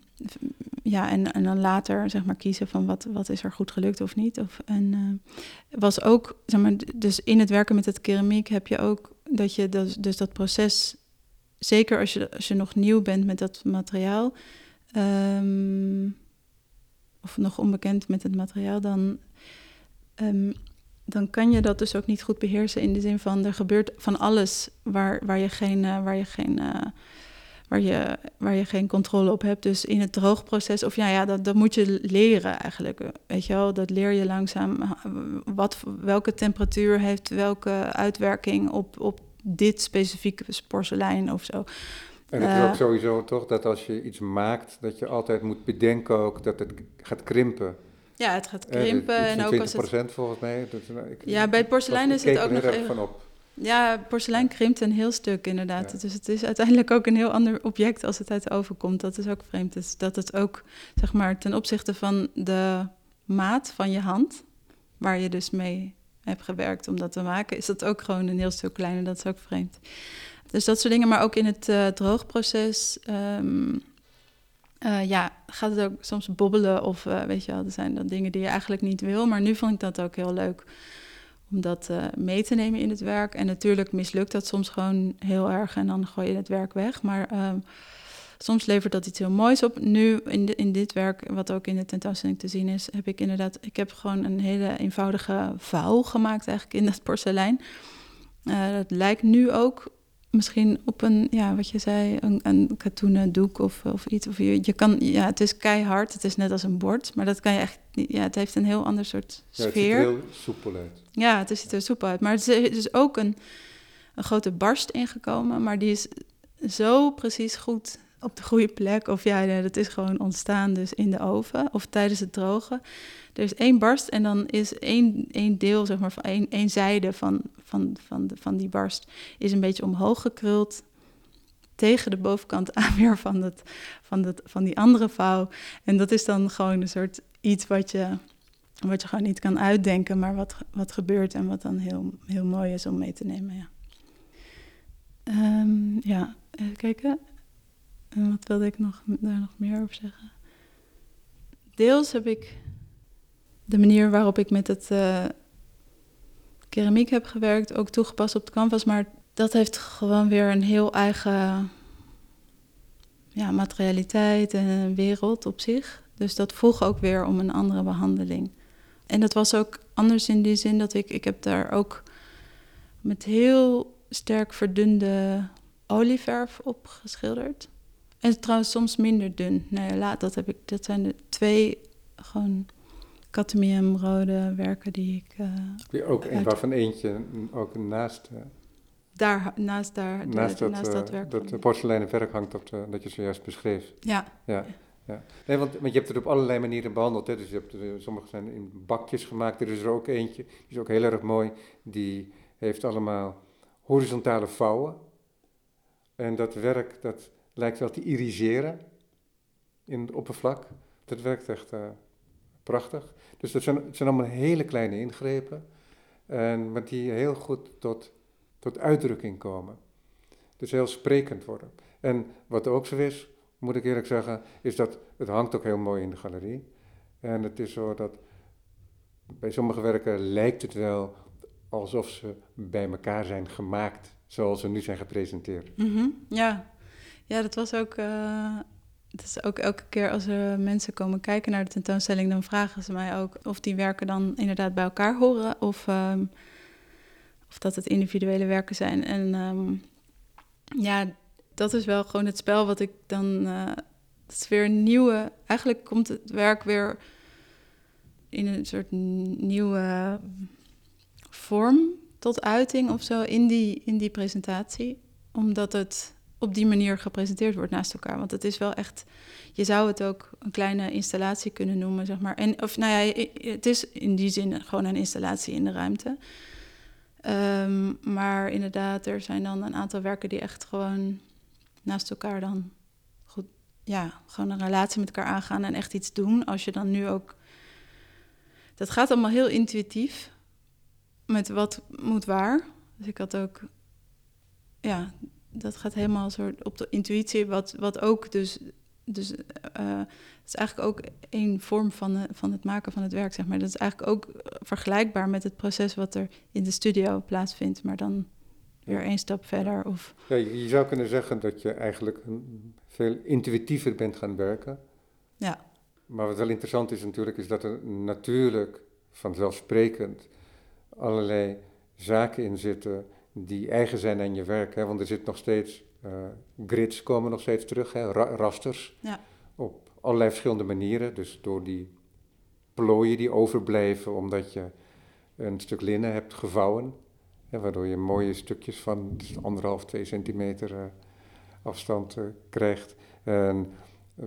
ja, en, en dan later zeg maar kiezen van wat, wat is er goed gelukt of niet. Of, en uh, was ook, zeg maar, dus in het werken met het keramiek heb je ook dat je dus, dus dat proces zeker als je, als je nog nieuw bent met dat materiaal, um, of nog onbekend met het materiaal, dan, um, dan kan je dat dus ook niet goed beheersen in de zin van er gebeurt van alles waar, waar je geen. Uh, waar je geen uh, waar je, waar je geen controle op hebt. Dus in het droogproces, of ja, ja dat, dat moet je leren eigenlijk. Weet je wel, dat leer je langzaam. Wat, welke temperatuur heeft welke uitwerking op, op dit specifieke porselein of zo. En het is ook sowieso toch dat als je iets maakt, dat je altijd moet bedenken ook dat het gaat krimpen. Ja, het gaat krimpen. Uh, en ook als het... volgens mij. Dat, ik, ja, bij het porselein is het ook nog even... van op. Ja, porselein krimpt een heel stuk inderdaad. Ja. Dus het is uiteindelijk ook een heel ander object als het uit de oven komt. Dat is ook vreemd. Dus dat het ook, zeg maar, ten opzichte van de maat van je hand, waar je dus mee heb gewerkt om dat te maken, is dat ook gewoon een heel stuk kleiner. Dat is ook vreemd. Dus dat soort dingen, maar ook in het uh, droogproces. Ehm, uh, ja, gaat het ook soms bobbelen of uh, weet je wel, er zijn dan dingen die je eigenlijk niet wil. Maar nu vond ik dat ook heel leuk om dat mee te nemen in het werk. En natuurlijk mislukt dat soms gewoon heel erg en dan gooi je het werk weg. Maar ehm, soms levert dat iets heel moois op. Nu in, de, in dit werk, wat ook in de tentoonstelling te zien is, heb ik inderdaad, ik heb gewoon een hele eenvoudige vouw gemaakt eigenlijk in dat porselein. dat lijkt nu ook misschien op een, ja, wat je zei, een, een katoenen doek of, of iets. Of je, je kan, ja, het is keihard, het is net als een bord, maar dat kan je echt niet, ja, het heeft een heel ander soort sfeer. Ja, het ziet er heel soepel uit. Ja, het ziet er soepel uit. Maar het is, dus ook een, een grote barst ingekomen, maar die is zo precies goed op de goede plek. Of ja, dat is gewoon ontstaan dus in de oven of tijdens het drogen. Er is één barst en dan is één, één deel, zeg maar, van één, één zijde van, van, van, de, van die barst is een beetje omhoog gekruld tegen de bovenkant aan weer van, het, van, het, van die andere vouw. En dat is dan gewoon een soort iets wat je, wat je gewoon niet kan uitdenken, maar wat, wat gebeurt en wat dan heel, heel mooi is om mee te nemen. Ja, um, ja even kijken. En wat wilde ik nog, daar nog meer over zeggen? Deels heb ik de manier waarop ik met het uh, keramiek heb gewerkt ook toegepast op de canvas, maar dat heeft gewoon weer een heel eigen ja, materialiteit en wereld op zich. Dus dat vroeg ook weer om een andere behandeling. En dat was ook anders in die zin dat ik, ik heb daar ook met heel sterk verdunde olieverf op geschilderd. En trouwens soms minder dun. Nee, laat, dat, heb ik, dat zijn de twee gewoon cadmiumrode werken die ik... Uh, ook een, waarvan eentje ook naast... Uh, daar, naast, daar, naast, dat, naast dat uh, werk. Dat porseleinen werk hangt dat, dat je zojuist beschreef. Ja. ja. Ja. Nee, want, want je hebt het op allerlei manieren behandeld. Hè? Dus je hebt, sommige zijn in bakjes gemaakt. Er is er ook eentje, die is ook heel erg mooi. Die heeft allemaal horizontale vouwen. En dat werk, dat lijkt wel te iriseren in het oppervlak. Dat werkt echt uh, prachtig. Dus dat zijn, het zijn allemaal hele kleine ingrepen, en, maar die heel goed tot, tot uitdrukking komen. Dus heel sprekend worden. En wat ook zo is, moet ik eerlijk zeggen, is dat het hangt ook heel mooi in de galerie. En het is zo dat bij sommige werken lijkt het wel alsof ze bij elkaar zijn gemaakt, zoals ze nu zijn gepresenteerd. Mm Ja, ja, dat was ook. Uh, dat is ook elke keer als er mensen komen kijken naar de tentoonstelling, dan vragen ze mij ook of die werken dan inderdaad bij elkaar horen of, um, of dat het individuele werken zijn. En um, ja, dat is wel gewoon het spel wat ik dan. Uh, het is weer een nieuwe. Eigenlijk komt het werk weer in een soort nieuwe vorm tot uiting of zo in die, in die presentatie. Omdat het op die manier gepresenteerd wordt naast elkaar. Want het is wel echt, je zou het ook een kleine installatie kunnen noemen, zeg maar. En, of nou ja, het is in die zin gewoon een installatie in de ruimte. Um, maar inderdaad, er zijn dan een aantal werken die echt gewoon naast elkaar dan goed, ja, gewoon een relatie met elkaar aangaan en echt iets doen. Als je dan nu ook, dat gaat allemaal heel intuïtief met wat moet waar. Dus ik had ook, ja, dat gaat helemaal soort op de intuïtie, wat, wat ook dus. Dus uh, het is eigenlijk ook een vorm van, de, van het maken van het werk, zeg maar. Dat is eigenlijk ook vergelijkbaar met het proces wat er in de studio plaatsvindt, maar dan weer één stap verder. Of... Ja, je zou kunnen zeggen dat je eigenlijk veel intuïtiever bent gaan werken. Ja. Maar wat wel interessant is natuurlijk, is dat er natuurlijk vanzelfsprekend allerlei zaken in zitten die eigen zijn aan je werk. Hè? Want er zit nog steeds, uh, grids komen nog steeds terug, hè? rasters. Ja. Op allerlei verschillende manieren. Dus door die plooien die overblijven omdat je een stuk linnen hebt gevouwen. Hè? Waardoor je mooie stukjes van anderhalf, twee centimeter uh, afstand uh, krijgt. En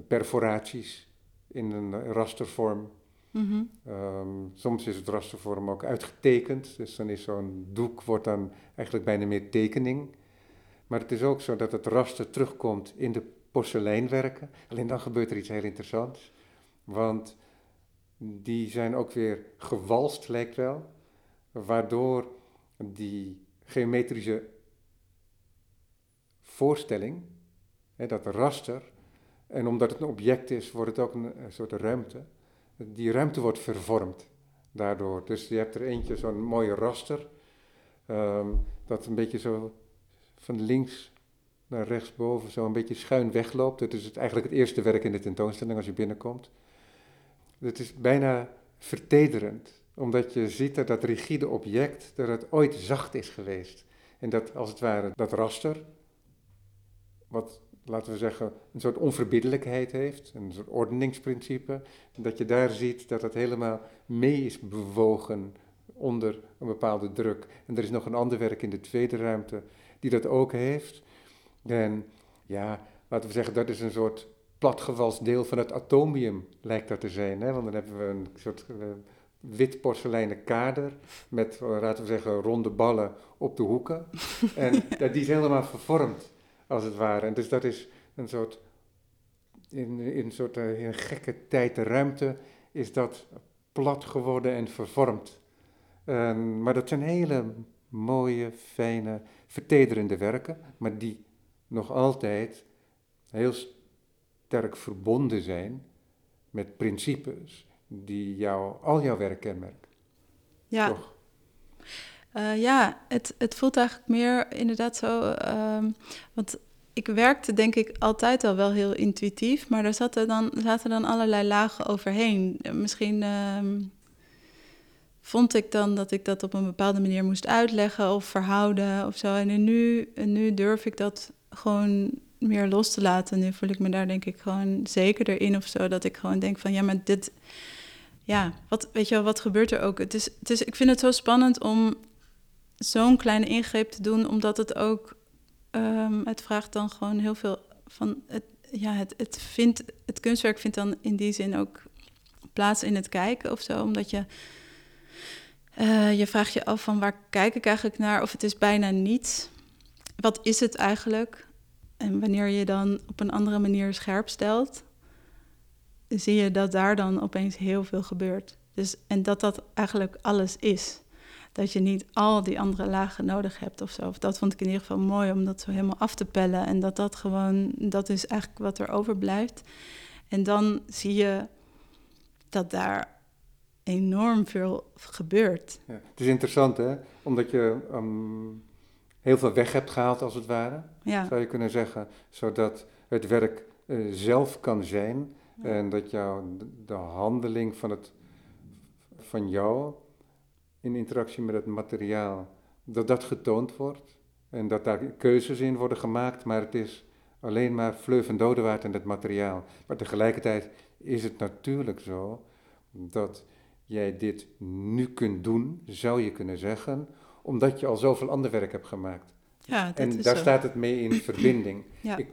perforaties in een rastervorm Mm soms is het rastervorm ook uitgetekend, dus dan is zo'n doek wordt dan eigenlijk bijna meer tekening. Maar het is ook zo dat het raster terugkomt in de porseleinwerken. Alleen dan gebeurt er iets heel interessants, want die zijn ook weer gewalst, lijkt wel. waardoor die geometrische voorstelling, hè, dat raster, en omdat het een object is, wordt het ook een, soort ruimte. Die ruimte wordt vervormd daardoor. Dus je hebt er eentje, zo'n mooie raster, ehm, dat een beetje zo van links naar rechtsboven zo een beetje schuin wegloopt. Dat is het, eigenlijk het eerste werk in de tentoonstelling als je binnenkomt. Het is bijna vertederend, omdat je ziet dat dat rigide object, dat het ooit zacht is geweest. En dat als het ware dat raster, wat laten we zeggen een soort onverbiddelijkheid heeft, een soort ordeningsprincipe, dat je daar ziet dat het helemaal mee is bewogen onder een bepaalde druk. En er is nog een ander werk in de tweede ruimte die dat ook heeft. En ja, laten we zeggen, dat is een soort platgewalst deel van het atomium, lijkt dat te zijn. Hè? Want dan hebben we een soort uh, wit porseleinen kader met, uh, laten we zeggen, ronde ballen op de hoeken. en die is helemaal vervormd, als het ware. En dus dat is een soort, in, in een soort uh, in gekke tijd de ruimte, is dat plat geworden en vervormd. maar dat zijn hele mooie, fijne, vertederende werken, maar die nog altijd heel sterk verbonden zijn met principes die jou, al jouw werk kenmerken. Ja. Toch? Uh, ja, het, het voelt eigenlijk meer inderdaad zo. Um, want ik werkte denk ik altijd al wel heel intuïtief, maar er zaten dan, zaten dan allerlei lagen overheen. Misschien um, vond ik dan dat ik dat op een bepaalde manier moest uitleggen of verhouden of zo. En nu, nu durf ik dat gewoon meer los te laten. Nu voel ik me daar denk ik gewoon zekerder in of zo. Dat ik gewoon denk van ja, maar dit. Ja, wat, weet je wel, wat gebeurt er ook? Het is, het is, ik vind het zo spannend om zo'n kleine ingreep te doen, omdat het ook. Um, het vraagt dan gewoon heel veel van. Het, ja, het, het, vindt, het kunstwerk vindt dan in die zin ook plaats in het kijken of zo, omdat je. Uh, je vraagt je af van waar kijk ik eigenlijk naar, of het is bijna niets wat is het eigenlijk? En wanneer je dan op een andere manier scherp stelt, zie je dat daar dan opeens heel veel gebeurt. Dus, en dat dat eigenlijk alles is. Dat je niet al die andere lagen nodig hebt of zo. Of dat vond ik in ieder geval mooi om dat zo helemaal af te pellen. En dat dat gewoon, dat is eigenlijk wat er overblijft. En dan zie je dat daar enorm veel gebeurt. Ja, het is interessant hè, omdat je um, heel veel weg hebt gehaald, als het ware, ja. zou je kunnen zeggen, zodat het werk uh, zelf kan zijn en dat jou de handeling van, het, van jou in interactie met het materiaal, dat dat getoond wordt en dat daar keuzes in worden gemaakt, maar het is alleen maar vleuf en dodewaard in het materiaal. Maar tegelijkertijd is het natuurlijk zo dat jij dit nu kunt doen, zou je kunnen zeggen, omdat je al zoveel ander werk hebt gemaakt. Ja, dat en is daar zo. staat het mee in verbinding. Ja. Ik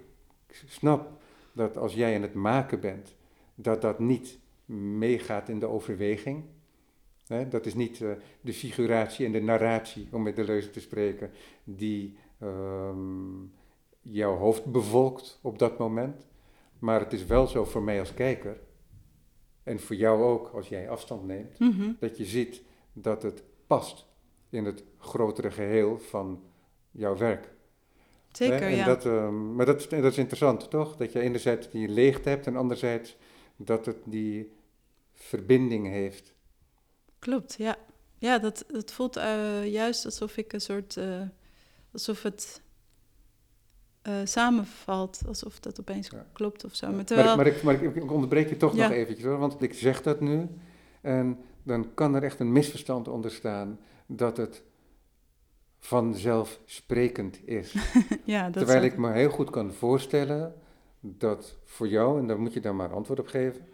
snap dat als jij aan het maken bent, dat dat niet meegaat in de overweging. Dat is niet uh, de figuratie en de narratie, om met de leuze te spreken, die um, jouw hoofd bevolkt op dat moment. Maar het is wel zo voor mij als kijker, en voor jou ook als jij afstand neemt, mm -hmm. dat je ziet dat het past in het grotere geheel van jouw werk. Zeker, en ja. Dat, uh, maar dat, dat is interessant, toch? Dat je enerzijds die leegte hebt en anderzijds dat het die verbinding heeft. Klopt, ja. Ja, dat, dat voelt uh, juist alsof ik een soort... Uh, alsof het uh, samenvalt, alsof dat opeens ja. klopt of zo. Ja. Maar, terwijl... maar, ik, maar, ik, maar ik, onderbreek je toch ja. nog eventjes hoor, want ik zeg dat nu en dan kan er echt een misverstand onderstaan dat het vanzelfsprekend is. ja, dat Terwijl ik me heel goed kan voorstellen dat voor jou, en daar moet je dan maar antwoord op geven,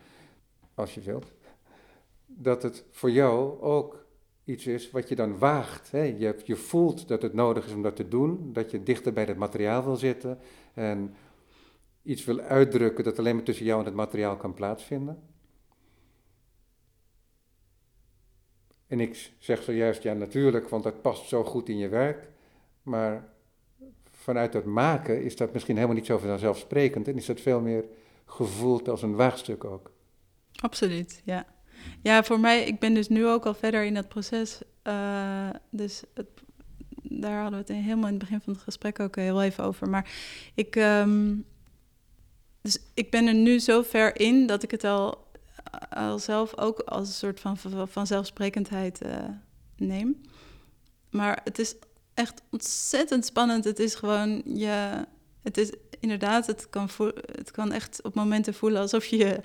als je wilt, dat het voor jou ook iets is wat je dan waagt. Hè? Je, je voelt dat het nodig is om dat te doen, dat je dichter bij het materiaal wil zitten en iets wil uitdrukken dat alleen maar tussen jou en het materiaal kan plaatsvinden. En ik zeg zojuist, ja natuurlijk, want dat past zo goed in je werk. Maar vanuit het maken is dat misschien helemaal niet zo vanzelfsprekend. En is dat veel meer gevoeld als een waagstuk ook. Absoluut, ja. Ja, voor mij, ik ben dus nu ook al verder in dat proces. Uh, dus het, daar hadden we het helemaal in het begin van het gesprek ook heel even over. Maar ik, um, dus ik ben er nu zo ver in dat ik het al, al zelf ook als een soort van vanzelfsprekendheid uh, neem. Maar het is echt ontzettend spannend. Het is gewoon je. Het is inderdaad, het kan, het echt op momenten voelen alsof je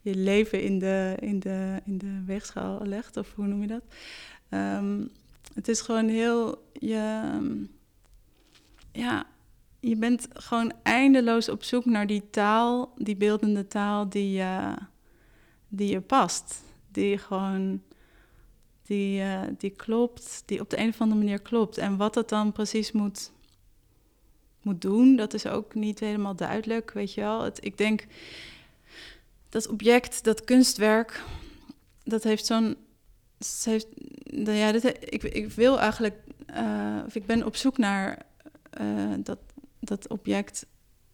je leven in de, in de, in de weegschaal legt, of hoe noem je dat? Um, het is gewoon heel. Je, ja, je bent gewoon eindeloos op zoek naar die taal, die beeldende taal die je, die je past. Die gewoon. Die, uh, die klopt, die op de een of andere manier klopt. En wat dat dan precies moet, moet doen, dat is ook niet helemaal duidelijk, weet je wel. Het, ik denk, dat object, dat kunstwerk, dat heeft zo'n. Heeft, ja, dit, ik, ik wil eigenlijk, uh, of ik ben op zoek naar uh, dat dat object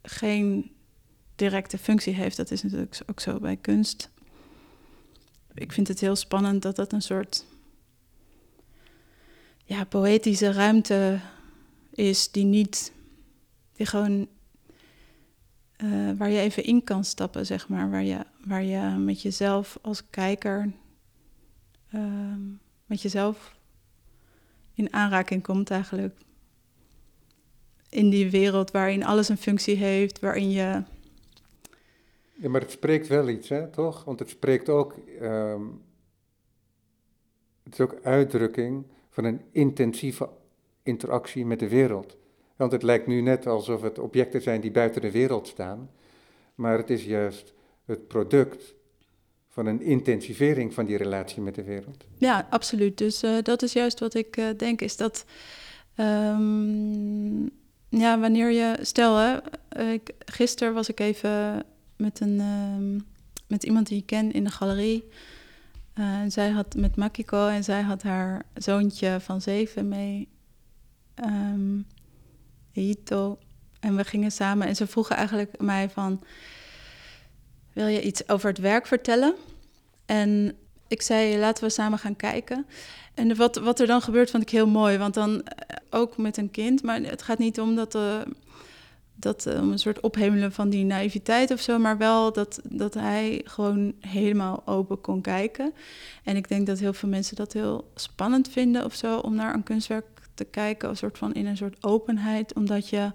geen directe functie heeft. Dat is natuurlijk ook zo bij kunst. Ik vind het heel spannend dat dat een soort ja, poëtische ruimte is die niet, die gewoon uh, waar je even in kan stappen, zeg maar. Waar je, waar je met jezelf als kijker, uh, met jezelf in aanraking komt eigenlijk. In die wereld waarin alles een functie heeft, waarin je. Ja, maar het spreekt wel iets, hè, toch? Want het spreekt ook. Um, het is ook uitdrukking van een intensieve interactie met de wereld. Want het lijkt nu net alsof het objecten zijn die buiten de wereld staan, maar het is juist het product van een intensivering van die relatie met de wereld. Ja, absoluut. Dus uh, dat is juist wat ik uh, denk, is dat um, ja, wanneer je, stel hè, gisteren was ik even met, een, um, met iemand die ik ken in de galerie. Uh, zij had met Makiko en zij had haar zoontje van zeven mee. Um, En we gingen samen en ze vroegen eigenlijk mij van... wil je iets over het werk vertellen? En ik zei, laten we samen gaan kijken. En wat, wat er dan gebeurt, vond ik heel mooi. Want dan eh, ook met een kind, maar het gaat niet om dat... Uh, dat uh, om een soort ophemelen van die naïviteit of zo, maar wel dat, dat hij gewoon helemaal open kon kijken. En ik denk dat heel veel mensen dat heel spannend vinden of zo, om naar een kunstwerk te kijken, een soort van in een soort openheid, omdat je,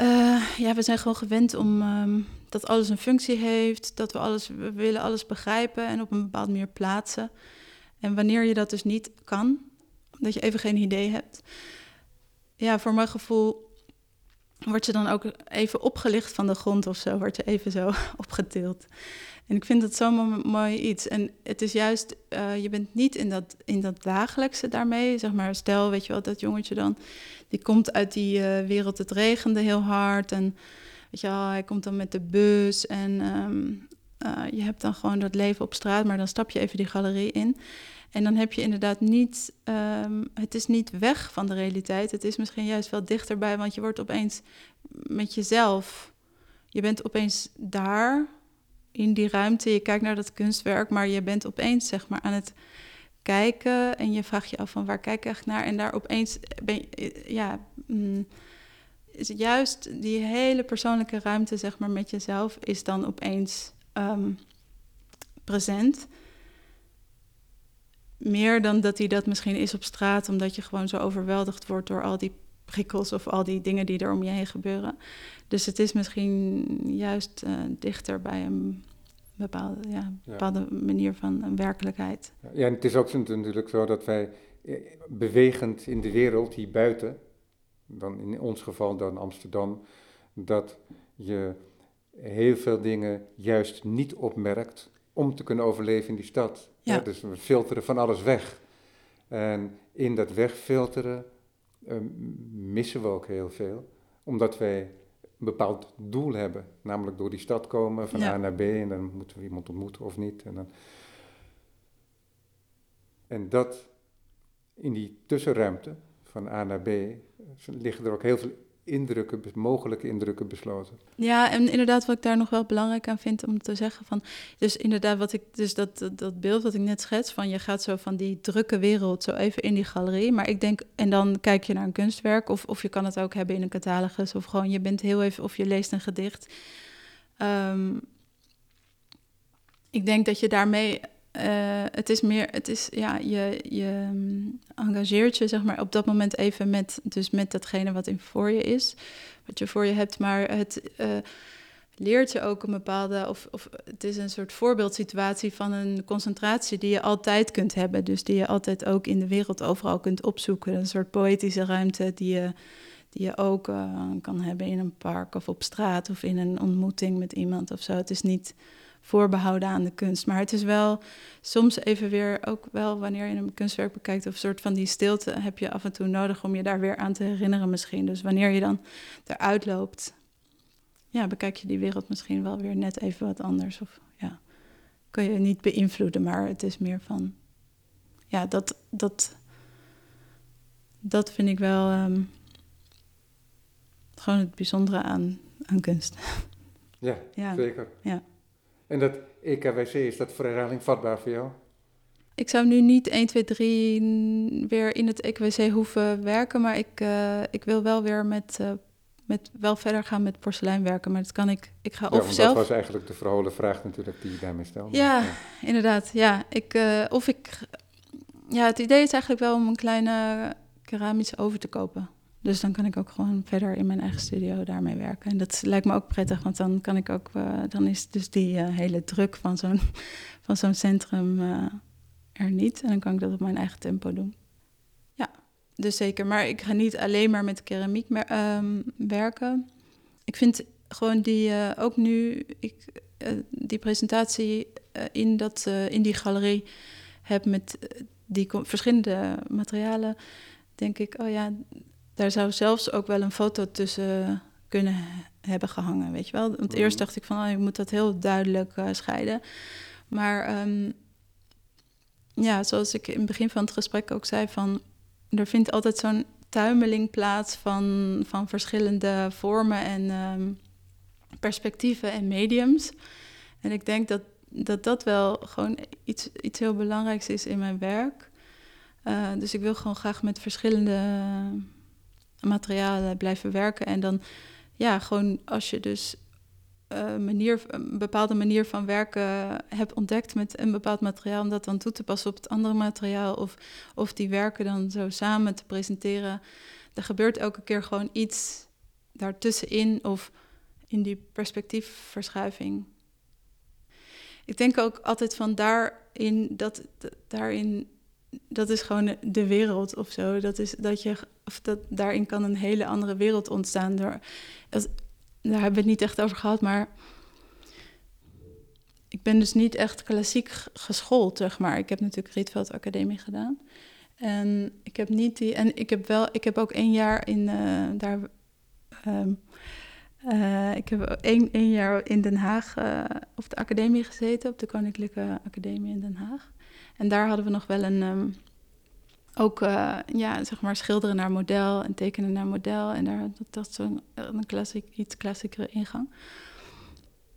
uh, ja, we zijn gewoon gewend om um, dat alles een functie heeft, dat we alles, we willen alles begrijpen en op een bepaalde manier plaatsen. En wanneer je dat dus niet kan, dat je even geen idee hebt, ja, voor mijn gevoel word je dan ook even opgelicht van de grond of zo, word je even zo opgetild. En ik vind dat zo'n mooi iets. En het is juist, uh, je bent niet in dat, in dat dagelijkse daarmee. Zeg maar, stel, weet je wel, dat jongetje dan, die komt uit die uh, wereld, het regende heel hard. En weet je wel, hij komt dan met de bus. En um, uh, je hebt dan gewoon dat leven op straat, maar dan stap je even die galerie in. En dan heb je inderdaad niet, um, het is niet weg van de realiteit. Het is misschien juist wel dichterbij, want je wordt opeens met jezelf, je bent opeens daar in die ruimte. Je kijkt naar dat kunstwerk, maar je bent opeens zeg maar aan het kijken en je vraagt je af van waar kijk ik echt naar en daar opeens ben je, ja, mm, juist die hele persoonlijke ruimte zeg maar met jezelf is dan opeens um, present. Meer dan dat hij dat misschien is op straat, omdat je gewoon zo overweldigd wordt door al die prikkels of al die dingen die er om je heen gebeuren. Dus het is misschien juist uh, dichter bij een bepaalde, ja, bepaalde ja. manier van werkelijkheid. Ja, en het is ook natuurlijk zo dat wij eh, bewegend in de wereld hier buiten, dan in ons geval dan Amsterdam, dat je heel veel dingen juist niet opmerkt om te kunnen overleven in die stad. Ja. dus we filteren van alles weg. En in dat wegfilteren uh, missen we ook heel veel, omdat wij een bepaald doel hebben. Namelijk door die stad komen, van ja. A naar B, en dan moeten we iemand ontmoeten of niet. En, dan... en dat in die tussenruimte van A naar B liggen er ook heel veel indrukken, mogelijke indrukken besloten. Ja, en inderdaad, wat ik daar nog wel belangrijk aan vind om te zeggen van, dus inderdaad, wat ik, dus dat, dat, dat beeld wat ik net schets van, je gaat zo van die drukke wereld zo even in die galerie, maar ik denk, en dan kijk je naar een kunstwerk, of, of je kan het ook hebben in een catalogus, of gewoon je bent heel even, of je leest een gedicht. Ehm, ik denk dat je daarmee het is meer, het is, ja, je, je mm, engageert je zeg maar op dat moment even met, dus met datgene wat in voor je is, wat je voor je hebt, maar het uh, leert je ook een bepaalde, of, of het is een soort voorbeeldsituatie van een concentratie die je altijd kunt hebben, dus die je altijd ook in de wereld overal kunt opzoeken, een soort poëtische ruimte die je, die je ook uh, kan hebben in een park of op straat of in een ontmoeting met iemand of zo. Het is niet voorbehouden aan de kunst. Maar het is wel soms even weer, ook wel wanneer je een kunstwerk bekijkt, of een soort van die stilte heb je af en toe nodig om je daar weer aan te herinneren misschien. Dus wanneer je dan eruit loopt, ja, bekijk je die wereld misschien wel weer net even wat anders. Of ja, kun je niet beïnvloeden, maar het is meer van, ja, dat, dat, dat vind ik wel um, gewoon het bijzondere aan, aan kunst. Ja, ja, zeker. Ja. En dat EKWC, is dat voor herhaling vatbaar voor jou? Ik zou nu niet 1, 2, 3 weer in het EKWC hoeven werken, maar ik, uh, ik wil wel weer met, uh, met, wel verder gaan met porselein werken. Maar dat kan ik, ik ga ja, of zelf... Dat was eigenlijk de verholen vraag natuurlijk die je daarmee stelde. Ja, ja. inderdaad. Ja, ik, uh, of ik... Ja, het idee is eigenlijk wel om een kleine keramische oven te kopen. Dus dan kan ik ook gewoon verder in mijn eigen studio daarmee werken. En dat lijkt me ook prettig, want dan kan ik ook, uh, dan is dus die uh, hele druk van zo'n, van zo'n centrum uh, er niet. En dan kan ik dat op mijn eigen tempo doen. Ja, dus zeker. Maar ik ga niet alleen maar met keramiek um, werken. Ik vind gewoon die, ook nu ik die presentatie in, dat, in die galerie heb met die verschillende materialen, denk ik, oh ja, daar zou zelfs ook wel een foto tussen kunnen hebben gehangen, weet je wel. Want eerst mm. dacht ik van, oh, je moet dat heel duidelijk uh, scheiden. Maar um, ja, zoals ik in het begin van het gesprek ook zei, van er vindt altijd zo'n tuimeling plaats van, van verschillende vormen en um, perspectieven en mediums. En ik denk dat dat, dat wel gewoon iets, iets heel belangrijks is in mijn werk. Uh, dus ik wil gewoon graag met verschillende materialen blijven werken. En dan, ja, gewoon als je dus uh, manier, een bepaalde manier van werken hebt ontdekt met een bepaald materiaal, om dat dan toe te passen op het andere materiaal, of, of die werken dan zo samen te presenteren. Er gebeurt elke keer gewoon iets daartussenin of in die perspectiefverschuiving. Ik denk ook altijd van daarin, dat, daarin dat is gewoon de wereld of zo. Dat is dat je, of dat, daarin kan een hele andere wereld ontstaan. Door, dat, daar hebben we het niet echt over gehad, maar ik ben dus niet echt klassiek geschoold, zeg maar. Ik heb natuurlijk Rietveld Academie gedaan. En ik heb niet die. En ik heb wel, ik heb ook één jaar in uh, daar. Um, uh, ik heb één, één jaar in Den Haag uh, op de academie gezeten, op de Koninklijke Academie in Den Haag. En daar hadden we nog wel een. Um, ook uh, ja, zeg maar schilderen naar model en tekenen naar model. En daar dat, dat zo'n een klassiek, iets klassiekere ingang.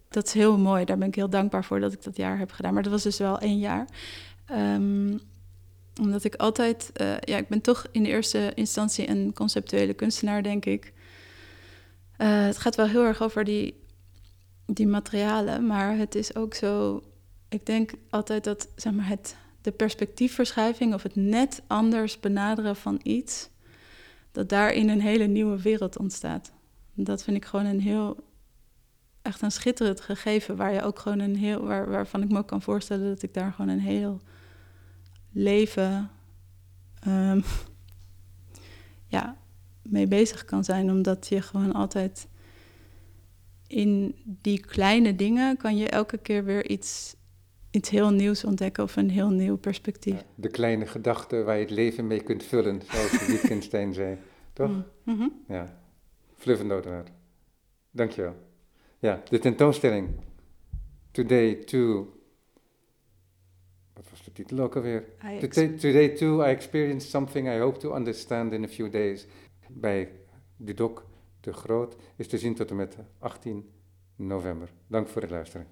Dat is heel mooi. Daar ben ik heel dankbaar voor dat ik dat jaar heb gedaan. Maar dat was dus wel één jaar. Um, omdat ik altijd, uh, ja, ik ben toch in de eerste instantie een conceptuele kunstenaar, denk ik. Uh, het gaat wel heel erg over die, die materialen, maar het is ook zo. Ik denk altijd dat zeg maar, het de perspectiefverschuiving of het net anders benaderen van iets, dat daarin een hele nieuwe wereld ontstaat. Dat vind ik gewoon een heel, echt een schitterend gegeven, waar je ook gewoon een heel, waar, waarvan ik me ook kan voorstellen dat ik daar gewoon een heel leven um, ja, mee bezig kan zijn, omdat je gewoon altijd in die kleine dingen kan je elke keer weer iets iets heel nieuws ontdekken of een heel nieuw perspectief. de kleine gedachten waar je het leven mee kunt vullen, zoals Wittgenstein zei. Toch? Mm -hmm. Ja, uiteraard. Dankjewel. Ja, de tentoonstelling. Today too. Wat was de titel ook alweer? Today, today too I experienced something I hope to understand in a few days. Bij Dudok de Groot is te zien tot en met 18 november. Dank voor het luisteren.